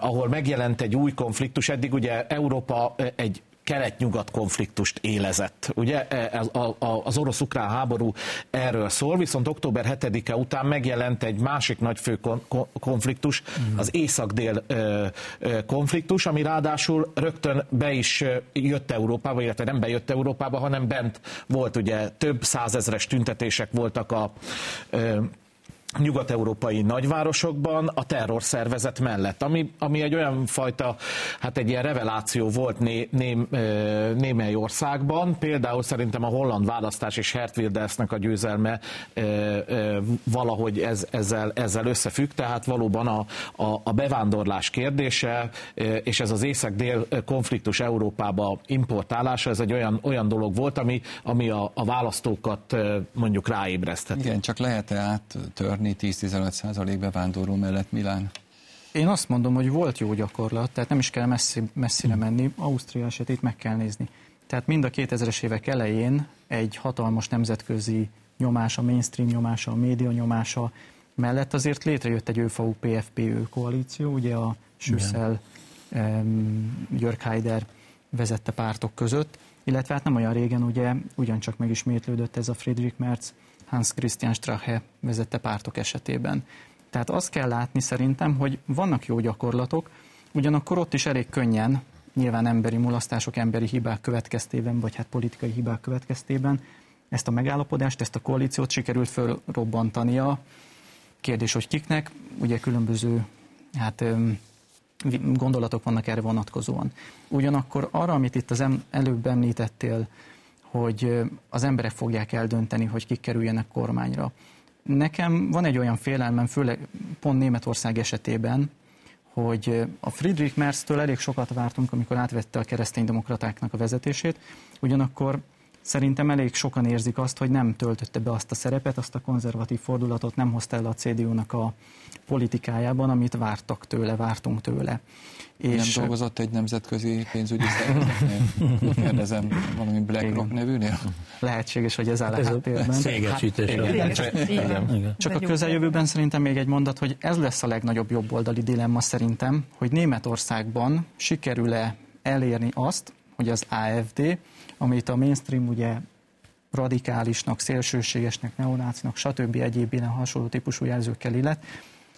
ahol megjelent egy új konfliktus, eddig ugye Európa egy kelet-nyugat konfliktust élezett. Ugye e, az orosz-ukrán háború erről szól, viszont október 7-e után megjelent egy másik nagy fő konfliktus, az észak-dél konfliktus, ami ráadásul rögtön be is jött Európába, illetve nem bejött Európába, hanem bent volt ugye több százezres tüntetések voltak a nyugat-európai nagyvárosokban a terrorszervezet mellett, ami, ami egy olyan fajta, hát egy ilyen reveláció volt né, né, némely országban, például szerintem a holland választás és Hert Wildersnek a győzelme valahogy ez, ezzel, ezzel összefügg, tehát valóban a, a, a bevándorlás kérdése, és ez az észak-dél konfliktus Európába importálása, ez egy olyan, olyan dolog volt, ami, ami a, a választókat mondjuk ráébresztett. Igen, csak lehet-e áttörni törni 10-15% bevándorló mellett Milán? Én azt mondom, hogy volt jó gyakorlat, tehát nem is kell messzi, messzire menni, Ausztria esetét meg kell nézni. Tehát mind a 2000-es évek elején egy hatalmas nemzetközi nyomása, mainstream nyomása, a média nyomása mellett azért létrejött egy ÖFAU PFPÖ koalíció, ugye a Süssel, um, Jörg Haider vezette pártok között, illetve hát nem olyan régen ugye ugyancsak megismétlődött ez a Friedrich Merz Hans Christian Strache vezette pártok esetében. Tehát azt kell látni szerintem, hogy vannak jó gyakorlatok, ugyanakkor ott is elég könnyen, nyilván emberi mulasztások, emberi hibák következtében, vagy hát politikai hibák következtében ezt a megállapodást, ezt a koalíciót sikerült fölrobbantania. Kérdés, hogy kiknek, ugye különböző hát, gondolatok vannak erre vonatkozóan. Ugyanakkor arra, amit itt az előbb említettél, hogy az emberek fogják eldönteni, hogy kik kerüljenek kormányra. Nekem van egy olyan félelmem, főleg pont Németország esetében, hogy a Friedrich Merz-től elég sokat vártunk, amikor átvette a kereszténydemokratáknak a vezetését, ugyanakkor Szerintem elég sokan érzik azt, hogy nem töltötte be azt a szerepet, azt a konzervatív fordulatot nem hozta el a CDU-nak a politikájában, amit vártak tőle, vártunk tőle. És nem dolgozott egy nemzetközi pénzügyi szervezetnél? Kérdezem, valami BlackRock igen. nevűnél? Lehetséges, hogy ez áll a háttérben. Szégesítés. Hát, Csak a közeljövőben szerintem még egy mondat, hogy ez lesz a legnagyobb jobboldali dilemma szerintem, hogy Németországban sikerül-e elérni azt, hogy az AFD amit a mainstream ugye radikálisnak, szélsőségesnek, neonácinak, stb. egyéb ilyen hasonló típusú jelzőkkel illet,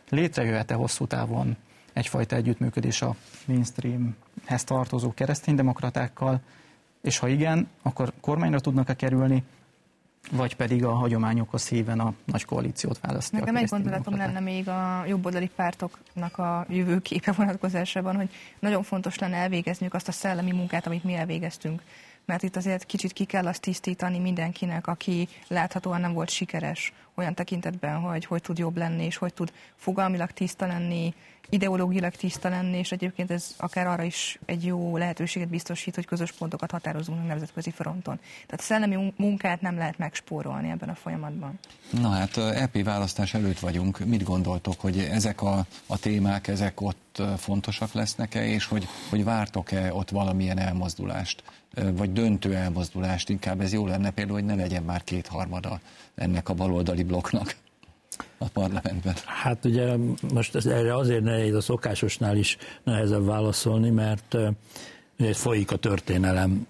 létrejöhet-e hosszú távon egyfajta együttműködés a mainstreamhez tartozó kereszténydemokratákkal, és ha igen, akkor kormányra tudnak-e kerülni, vagy pedig a hagyományokhoz híven a nagy koalíciót választani. Nekem egy gondolatom lenne még a jobboldali pártoknak a jövőképe vonatkozásában, hogy nagyon fontos lenne elvégezniük azt a szellemi munkát, amit mi elvégeztünk mert itt azért kicsit ki kell azt tisztítani mindenkinek, aki láthatóan nem volt sikeres olyan tekintetben, hogy hogy tud jobb lenni, és hogy tud fogalmilag tiszta lenni, ideológilag tiszta lenni, és egyébként ez akár arra is egy jó lehetőséget biztosít, hogy közös pontokat határozunk a nemzetközi fronton. Tehát szellemi munkát nem lehet megspórolni ebben a folyamatban. Na hát EP választás előtt vagyunk. Mit gondoltok, hogy ezek a, a témák, ezek ott fontosak lesznek-e, és hogy, hogy vártok-e ott valamilyen elmozdulást, vagy döntő elmozdulást? Inkább ez jó lenne például, hogy ne legyen már kétharmada ennek a baloldali blokknak a parlamentben? Hát ugye most erre azért nehéz a szokásosnál is nehezebb válaszolni, mert uh, folyik a történelem,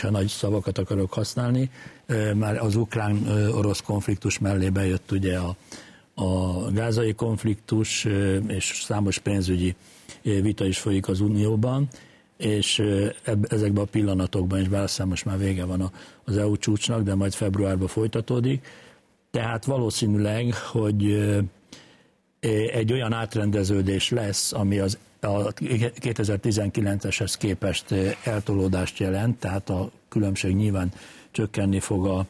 ha nagy szavakat akarok használni, már az ukrán-orosz konfliktus mellé bejött ugye a, a gázai konfliktus, és számos pénzügyi vita is folyik az Unióban, és ezekben a pillanatokban is, bár most már vége van az EU csúcsnak, de majd februárban folytatódik, tehát valószínűleg, hogy egy olyan átrendeződés lesz, ami az a 2019-eshez képest eltolódást jelent, tehát a különbség nyilván csökkenni fog a,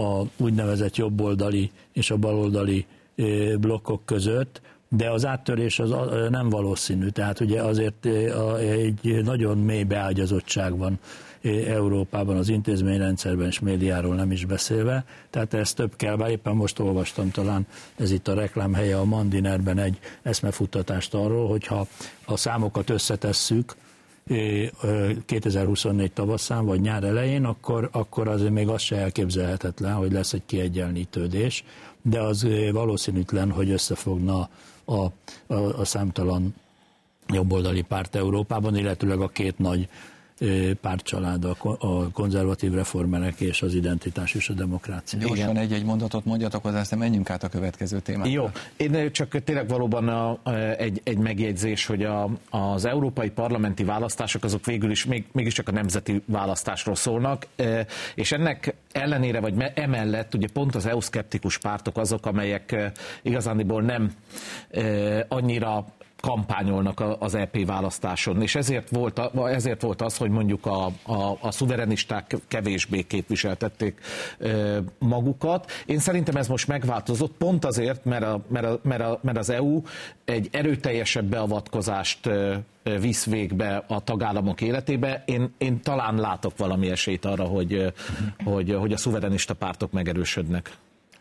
a úgynevezett jobboldali és a baloldali blokkok között, de az áttörés az nem valószínű, tehát ugye azért egy nagyon mély beágyazottság van Európában, az intézményrendszerben és médiáról nem is beszélve. Tehát ez több kell, bár éppen most olvastam talán, ez itt a reklámhelye a Mandinerben egy eszmefuttatást arról, hogyha a számokat összetesszük, 2024 tavaszán vagy nyár elején, akkor, akkor azért még az se elképzelhetetlen, hogy lesz egy kiegyenlítődés, de az valószínűtlen, hogy összefogna a, a, a számtalan jobboldali párt Európában, illetőleg a két nagy pártcsalád, a konzervatív reformerek és az identitás és a demokrácia. Gyorsan egy-egy mondatot mondjatok hozzá, aztán menjünk át a következő témára. Jó, én csak tényleg valóban a, a, egy, egy megjegyzés, hogy a, az európai parlamenti választások azok végül is még, mégiscsak a nemzeti választásról szólnak, és ennek ellenére, vagy emellett ugye pont az EU-szkeptikus pártok azok, amelyek igazániból nem annyira kampányolnak az EP választáson, és ezért volt, ezért volt az, hogy mondjuk a, a, a szuverenisták kevésbé képviseltették magukat. Én szerintem ez most megváltozott, pont azért, mert, a, mert, a, mert, a, mert az EU egy erőteljesebb beavatkozást visz végbe a tagállamok életébe. Én, én talán látok valami esélyt arra, hogy, hogy, hogy a szuverenista pártok megerősödnek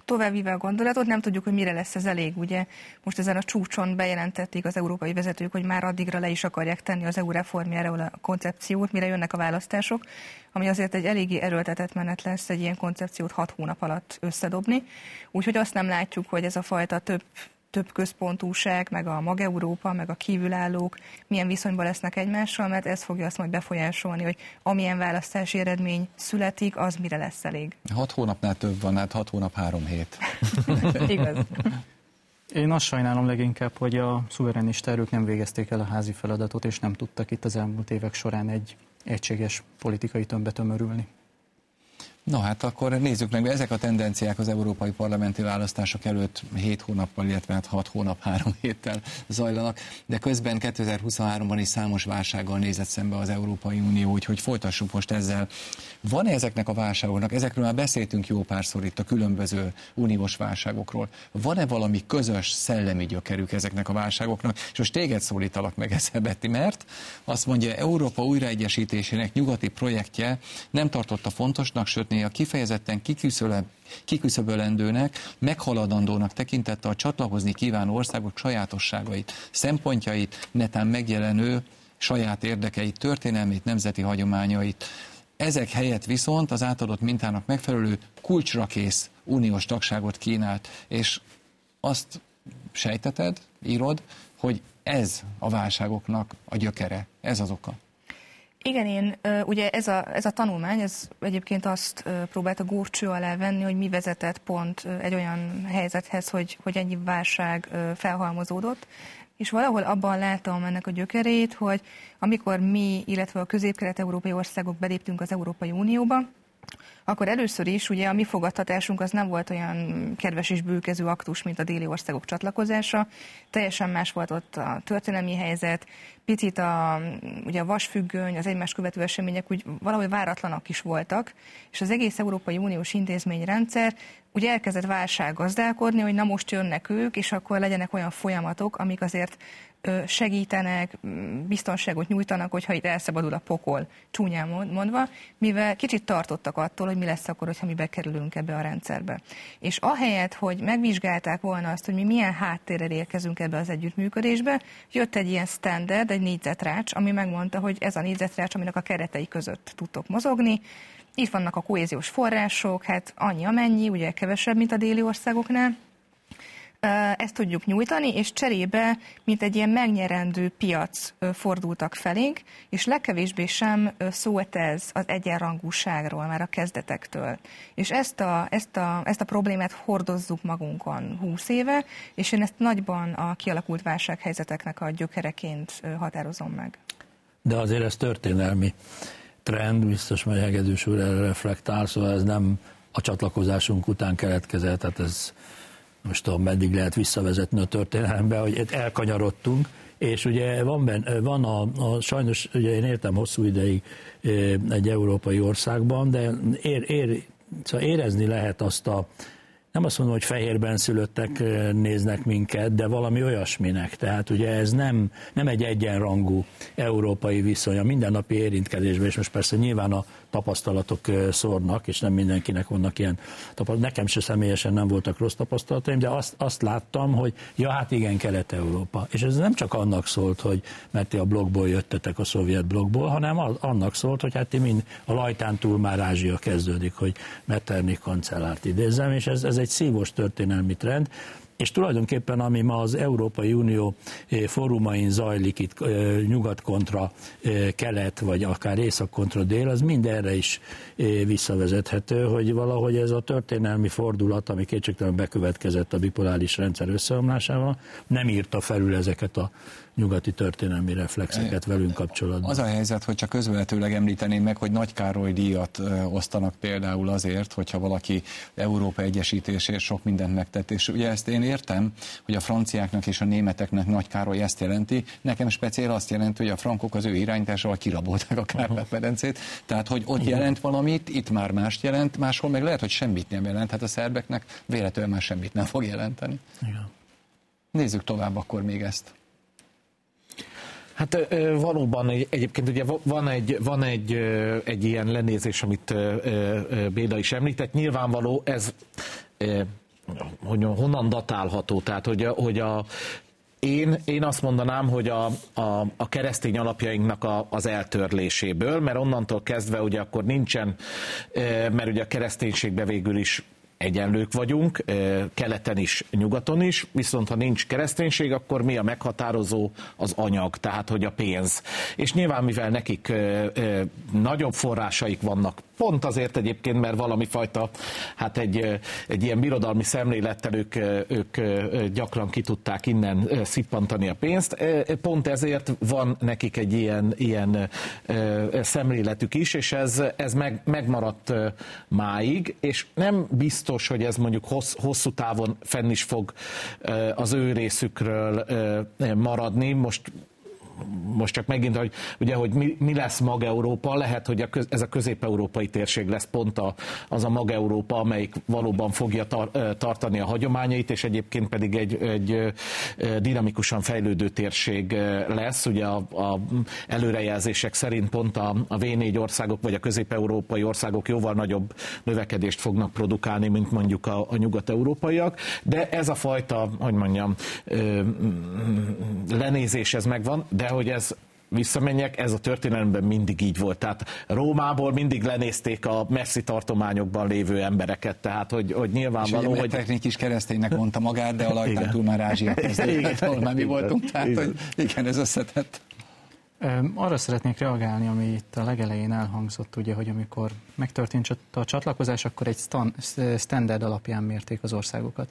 továbbvíve a gondolatot, nem tudjuk, hogy mire lesz ez elég. Ugye most ezen a csúcson bejelentették az európai vezetők, hogy már addigra le is akarják tenni az EU reformjára a koncepciót, mire jönnek a választások, ami azért egy eléggé erőltetett menet lesz egy ilyen koncepciót hat hónap alatt összedobni. Úgyhogy azt nem látjuk, hogy ez a fajta több több központúság, meg a mag-Európa, meg a kívülállók milyen viszonyban lesznek egymással, mert ez fogja azt majd befolyásolni, hogy amilyen választási eredmény születik, az mire lesz elég. Hat hónapnál több van, hát hat hónap három hét. Igaz. Én azt sajnálom leginkább, hogy a szuverenista erők nem végezték el a házi feladatot, és nem tudtak itt az elmúlt évek során egy egységes politikai tömbbe tömörülni. Na hát akkor nézzük meg, ezek a tendenciák az európai parlamenti választások előtt 7 hónappal, illetve hát 6 hónap, 3 héttel zajlanak, de közben 2023-ban is számos válsággal nézett szembe az Európai Unió, úgyhogy folytassuk most ezzel. Van-e ezeknek a válságoknak, ezekről már beszéltünk jó párszor itt a különböző uniós válságokról, van-e valami közös szellemi gyökerük ezeknek a válságoknak, és most téged szólítalak meg ezzel, Betty, mert azt mondja, Európa újraegyesítésének nyugati projektje nem tartotta fontosnak, sőt a kifejezetten kiküszöbölendőnek, meghaladandónak tekintette a csatlakozni kívánó országok sajátosságait, szempontjait, netán megjelenő saját érdekeit, történelmét, nemzeti hagyományait. Ezek helyett viszont az átadott mintának megfelelő kulcsra kész uniós tagságot kínált, és azt sejteted, írod, hogy ez a válságoknak a gyökere, ez az oka. Igen, én ugye ez a, ez a tanulmány, ez egyébként azt próbálta górcső alá venni, hogy mi vezetett pont egy olyan helyzethez, hogy, hogy ennyi válság felhalmozódott, és valahol abban látom ennek a gyökerét, hogy amikor mi, illetve a közép-kelet-európai országok beléptünk az Európai Unióba, akkor először is ugye a mi fogadtatásunk az nem volt olyan kedves és bőkező aktus, mint a déli országok csatlakozása. Teljesen más volt ott a történelmi helyzet, picit a, ugye a vasfüggöny, az egymás követő események úgy valahogy váratlanak is voltak, és az egész Európai Uniós intézményrendszer ugye elkezdett válság gazdálkodni, hogy na most jönnek ők, és akkor legyenek olyan folyamatok, amik azért segítenek, biztonságot nyújtanak, hogyha itt elszabadul a pokol, csúnyán mondva, mivel kicsit tartottak attól, hogy mi lesz akkor, hogyha mi bekerülünk ebbe a rendszerbe. És ahelyett, hogy megvizsgálták volna azt, hogy mi milyen háttérrel érkezünk ebbe az együttműködésbe, jött egy ilyen standard, egy négyzetrács, ami megmondta, hogy ez a négyzetrács, aminek a keretei között tudtok mozogni, itt vannak a kohéziós források, hát annyi amennyi, ugye kevesebb, mint a déli országoknál, ezt tudjuk nyújtani, és cserébe, mint egy ilyen megnyerendő piac fordultak felénk, és legkevésbé sem szólt ez az egyenrangúságról már a kezdetektől. És ezt a, ezt, a, ezt a problémát hordozzuk magunkon 20 éve, és én ezt nagyban a kialakult válsághelyzeteknek a gyökereként határozom meg. De azért ez történelmi trend, biztos majd Hegedűs úr erre reflektál, szóval ez nem a csatlakozásunk után keletkezett, tehát ez most tudom, meddig lehet visszavezetni a történelembe, hogy elkanyarodtunk, és ugye van, ben, van a, a, sajnos, ugye én értem hosszú ideig egy európai országban, de ér, ér, szóval érezni lehet azt a, nem azt mondom, hogy fehérben szülöttek néznek minket, de valami olyasminek. Tehát ugye ez nem, nem egy egyenrangú európai viszony. A mindennapi érintkezésben, és most persze nyilván a tapasztalatok szórnak, és nem mindenkinek vannak ilyen tapasztalatok. Nekem se személyesen nem voltak rossz tapasztalataim, de azt, azt láttam, hogy ja, hát igen, Kelet-Európa. És ez nem csak annak szólt, hogy mert ti a blogból jöttetek a szovjet blogból, hanem az, annak szólt, hogy hát ti mind a lajtán túl már Ázsia kezdődik, hogy Metternich kancellárt idézem, és ez, ez egy szívos történelmi trend, és tulajdonképpen ami ma az Európai Unió fórumain zajlik itt nyugat kontra kelet, vagy akár észak kontra dél, az mind erre is visszavezethető, hogy valahogy ez a történelmi fordulat, ami kétségtelen bekövetkezett a bipoláris rendszer összeomlásával, nem írta felül ezeket a nyugati történelmi reflexeket velünk kapcsolatban. Az a helyzet, hogy csak közvetőleg említeném meg, hogy Nagy Károly díjat osztanak például azért, hogyha valaki Európa egyesítésért sok mindent megtett. És ugye ezt én értem, hogy a franciáknak és a németeknek Nagy Károly ezt jelenti. Nekem speciál azt jelenti, hogy a frankok az ő irányításával kirabolták a Kárpát-medencét. Tehát, hogy ott jelent valamit, itt már mást jelent, máshol meg lehet, hogy semmit nem jelent. Hát a szerbeknek véletlenül már semmit nem fog jelenteni. Igen. Nézzük tovább akkor még ezt. Hát valóban egyébként ugye van egy, van egy, egy ilyen lenézés, amit Béla is említett. Nyilvánvaló ez hogy honnan datálható, tehát hogy hogy a én, én azt mondanám, hogy a, a, a keresztény alapjainknak a, az eltörléséből, mert onnantól kezdve ugye akkor nincsen, mert ugye a kereszténységbe végül is egyenlők vagyunk, keleten is, nyugaton is, viszont ha nincs kereszténység, akkor mi a meghatározó az anyag, tehát hogy a pénz. És nyilván, mivel nekik nagyobb forrásaik vannak Pont azért egyébként, mert valami fajta, hát egy, egy ilyen birodalmi szemlélettel ők, ők gyakran ki tudták innen szippantani a pénzt. Pont ezért van nekik egy ilyen, ilyen szemléletük is, és ez, ez meg, megmaradt máig, és nem biztos, hogy ez mondjuk hossz, hosszú távon fenn is fog az ő részükről maradni. Most most csak megint, hogy, ugye, hogy mi, mi lesz mag Európa, lehet, hogy a köz, ez a közép-európai térség lesz pont a, az a mag Európa, amelyik valóban fogja tar, tartani a hagyományait, és egyébként pedig egy, egy dinamikusan fejlődő térség lesz. Ugye a, a előrejelzések szerint pont a, a V4 országok, vagy a közép-európai országok jóval nagyobb növekedést fognak produkálni, mint mondjuk a, a nyugat-európaiak, de ez a fajta, hogy mondjam, lenézés ez megvan, de hogy ez visszamenjek, ez a történelemben mindig így volt. Tehát Rómából mindig lenézték a messzi tartományokban lévő embereket, tehát hogy, hogy nyilvánvaló, hogy... technik is kereszténynek mondta magát, de a lajtán túl már Ázsia kezdődött, ahol már mi voltunk, tehát igen. hogy igen, ez összetett. Arra szeretnék reagálni, ami itt a legelején elhangzott, ugye, hogy amikor megtörtént a csatlakozás, akkor egy standard alapján mérték az országokat.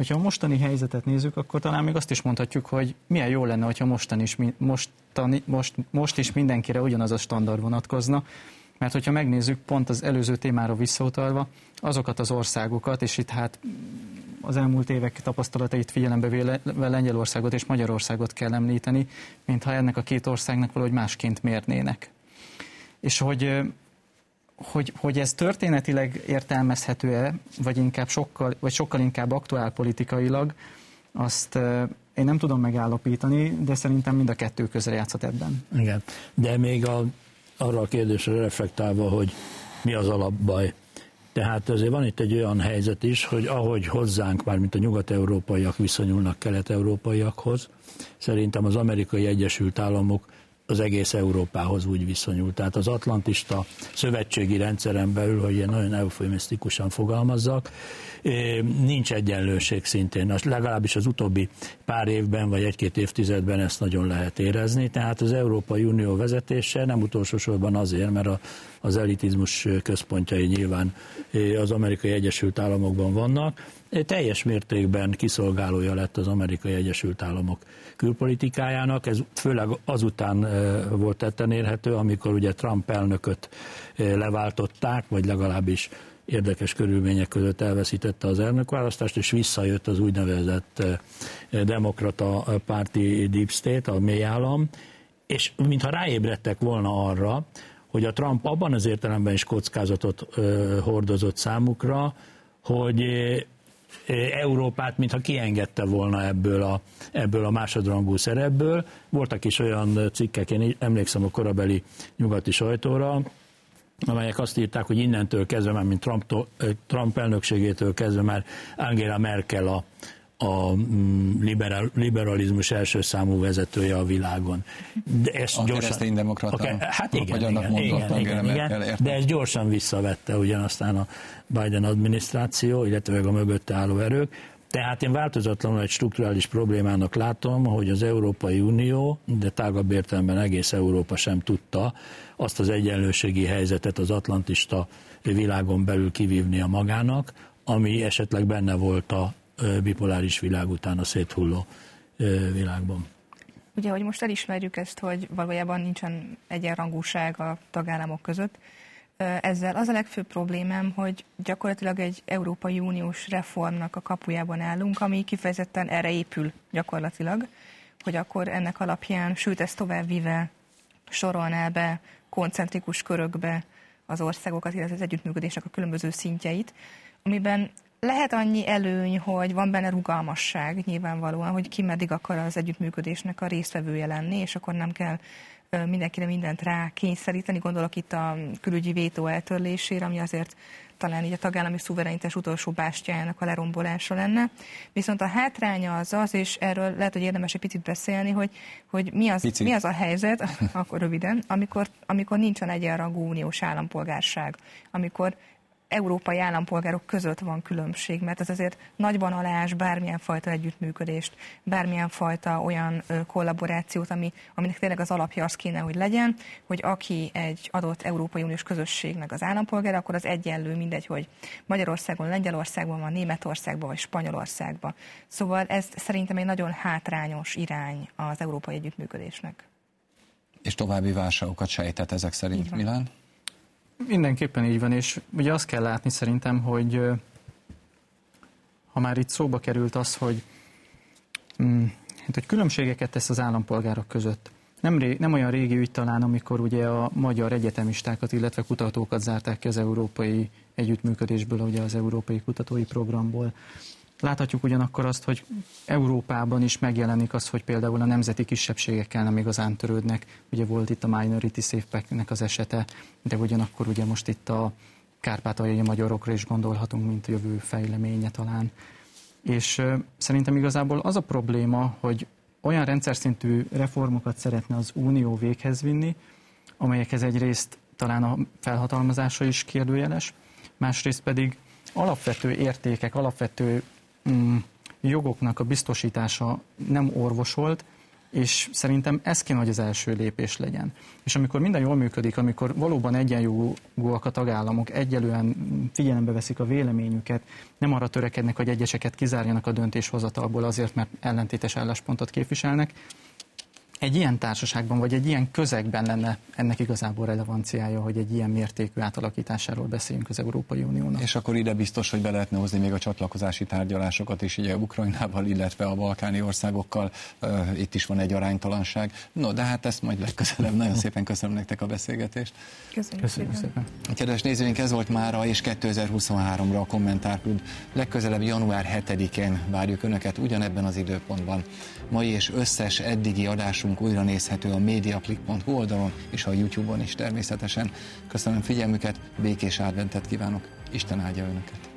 Hogyha a mostani helyzetet nézzük, akkor talán még azt is mondhatjuk, hogy milyen jó lenne, hogyha mostan is, mostani, most, most is mindenkire ugyanaz a standard vonatkozna, mert hogyha megnézzük pont az előző témára visszautalva, azokat az országokat, és itt hát az elmúlt évek tapasztalatait figyelembe véve Lengyelországot és Magyarországot kell említeni, mintha ennek a két országnak valahogy másként mérnének. És hogy hogy, hogy ez történetileg értelmezhető-e, vagy inkább sokkal, vagy sokkal inkább aktuál politikailag, azt én nem tudom megállapítani, de szerintem mind a kettő közre játszott ebben. Igen, de még a, arra a kérdésre reflektálva, hogy mi az alapbaj. Tehát azért van itt egy olyan helyzet is, hogy ahogy hozzánk, már mint a nyugat-európaiak viszonyulnak kelet-európaiakhoz, szerintem az amerikai Egyesült Államok az egész Európához úgy viszonyul. Tehát az atlantista szövetségi rendszeren belül, hogy ilyen nagyon eufemisztikusan fogalmazzak, nincs egyenlőség szintén. Legalábbis az utóbbi pár évben, vagy egy-két évtizedben ezt nagyon lehet érezni. Tehát az Európai Unió vezetése nem utolsó sorban azért, mert a, az elitizmus központjai nyilván az amerikai Egyesült Államokban vannak, teljes mértékben kiszolgálója lett az amerikai Egyesült Államok külpolitikájának. Ez főleg azután volt tetten érhető, amikor ugye Trump elnököt leváltották, vagy legalábbis érdekes körülmények között elveszítette az elnökválasztást, és visszajött az úgynevezett demokrata párti Deep State, a mély állam, és mintha ráébredtek volna arra, hogy a Trump abban az értelemben is kockázatot hordozott számukra, hogy Európát, mintha kiengedte volna ebből a, ebből a másodrangú szerepből. Voltak is olyan cikkek, én emlékszem a korabeli nyugati sajtóra, amelyek azt írták, hogy innentől kezdve, már mint Trump, Trump elnökségétől kezdve már Angela Merkel a, a mm, liberal, liberalizmus első számú vezetője a világon. De ezt a gyorsan, demokrata. Okay, hát igen, igen, igen, igen, igen, de ezt gyorsan visszavette ugyanaztán a Biden adminisztráció, illetve a mögötte álló erők. Tehát én változatlanul egy strukturális problémának látom, hogy az Európai Unió, de tágabb értelemben egész Európa sem tudta azt az egyenlőségi helyzetet az atlantista világon belül kivívni a magának, ami esetleg benne volt a bipoláris világ után a széthulló világban. Ugye, hogy most elismerjük ezt, hogy valójában nincsen egyenrangúság a tagállamok között, ezzel az a legfőbb problémám, hogy gyakorlatilag egy Európai Uniós reformnak a kapujában állunk, ami kifejezetten erre épül gyakorlatilag, hogy akkor ennek alapján, sőt ezt továbbvive sorolná be koncentrikus körökbe az országokat, illetve az együttműködésnek a különböző szintjeit, amiben lehet annyi előny, hogy van benne rugalmasság nyilvánvalóan, hogy ki meddig akar az együttműködésnek a résztvevője lenni, és akkor nem kell mindenkire mindent rá kényszeríteni. Gondolok itt a külügyi vétó eltörlésére, ami azért talán így a tagállami szuverenitás utolsó bástyájának a lerombolása lenne. Viszont a hátránya az az, és erről lehet, hogy érdemes egy picit beszélni, hogy, hogy mi, az, mi az a helyzet, akkor röviden, amikor, amikor nincsen egyenrangú uniós állampolgárság, amikor európai állampolgárok között van különbség, mert ez azért nagyban alás bármilyen fajta együttműködést, bármilyen fajta olyan kollaborációt, ami, aminek tényleg az alapja az kéne, hogy legyen, hogy aki egy adott Európai Uniós közösségnek az állampolgár, akkor az egyenlő, mindegy, hogy Magyarországon, Lengyelországban van, Németországban vagy Spanyolországban. Szóval ez szerintem egy nagyon hátrányos irány az európai együttműködésnek. És további válságokat sejtett ezek szerint, Milán? Mindenképpen így van, és ugye azt kell látni szerintem, hogy ha már itt szóba került az, hogy, mm, hát, hogy különbségeket tesz az állampolgárok között. Nem, ré, nem olyan régi ügy talán, amikor ugye a magyar egyetemistákat, illetve kutatókat zárták ki az európai együttműködésből, ugye az európai kutatói programból. Láthatjuk ugyanakkor azt, hogy Európában is megjelenik az, hogy például a nemzeti kisebbségekkel nem igazán törődnek. Ugye volt itt a Minority Safe az esete, de ugyanakkor ugye most itt a kárpátaljai magyarokra is gondolhatunk, mint jövő fejleménye talán. És szerintem igazából az a probléma, hogy olyan rendszer szintű reformokat szeretne az Unió véghez vinni, amelyekhez egyrészt talán a felhatalmazása is kérdőjeles, másrészt pedig alapvető értékek, alapvető jogoknak a biztosítása nem orvosolt, és szerintem ez kéne, hogy az első lépés legyen. És amikor minden jól működik, amikor valóban egyenjogúak a tagállamok, egyelően figyelembe veszik a véleményüket, nem arra törekednek, hogy egyeseket kizárjanak a döntéshozatalból azért, mert ellentétes álláspontot képviselnek, egy ilyen társaságban, vagy egy ilyen közegben lenne ennek igazából relevanciája, hogy egy ilyen mértékű átalakításáról beszéljünk az Európai Uniónak. És akkor ide biztos, hogy be lehetne hozni még a csatlakozási tárgyalásokat is, ugye Ukrajnával, illetve a balkáni országokkal. Uh, itt is van egy aránytalanság. No, de hát ezt majd legközelebb. Nagyon szépen köszönöm nektek a beszélgetést. Köszönjük, Köszönjük szépen. szépen. Kedves nézőink, ez volt mára és 2023-ra a kommentárklub. Legközelebb január 7-én várjuk Önöket ugyanebben az időpontban. Mai és összes eddigi adásunk újra nézhető a mediaclick.hu oldalon és a YouTube-on is természetesen. Köszönöm figyelmüket, békés adventet kívánok, Isten áldja Önöket!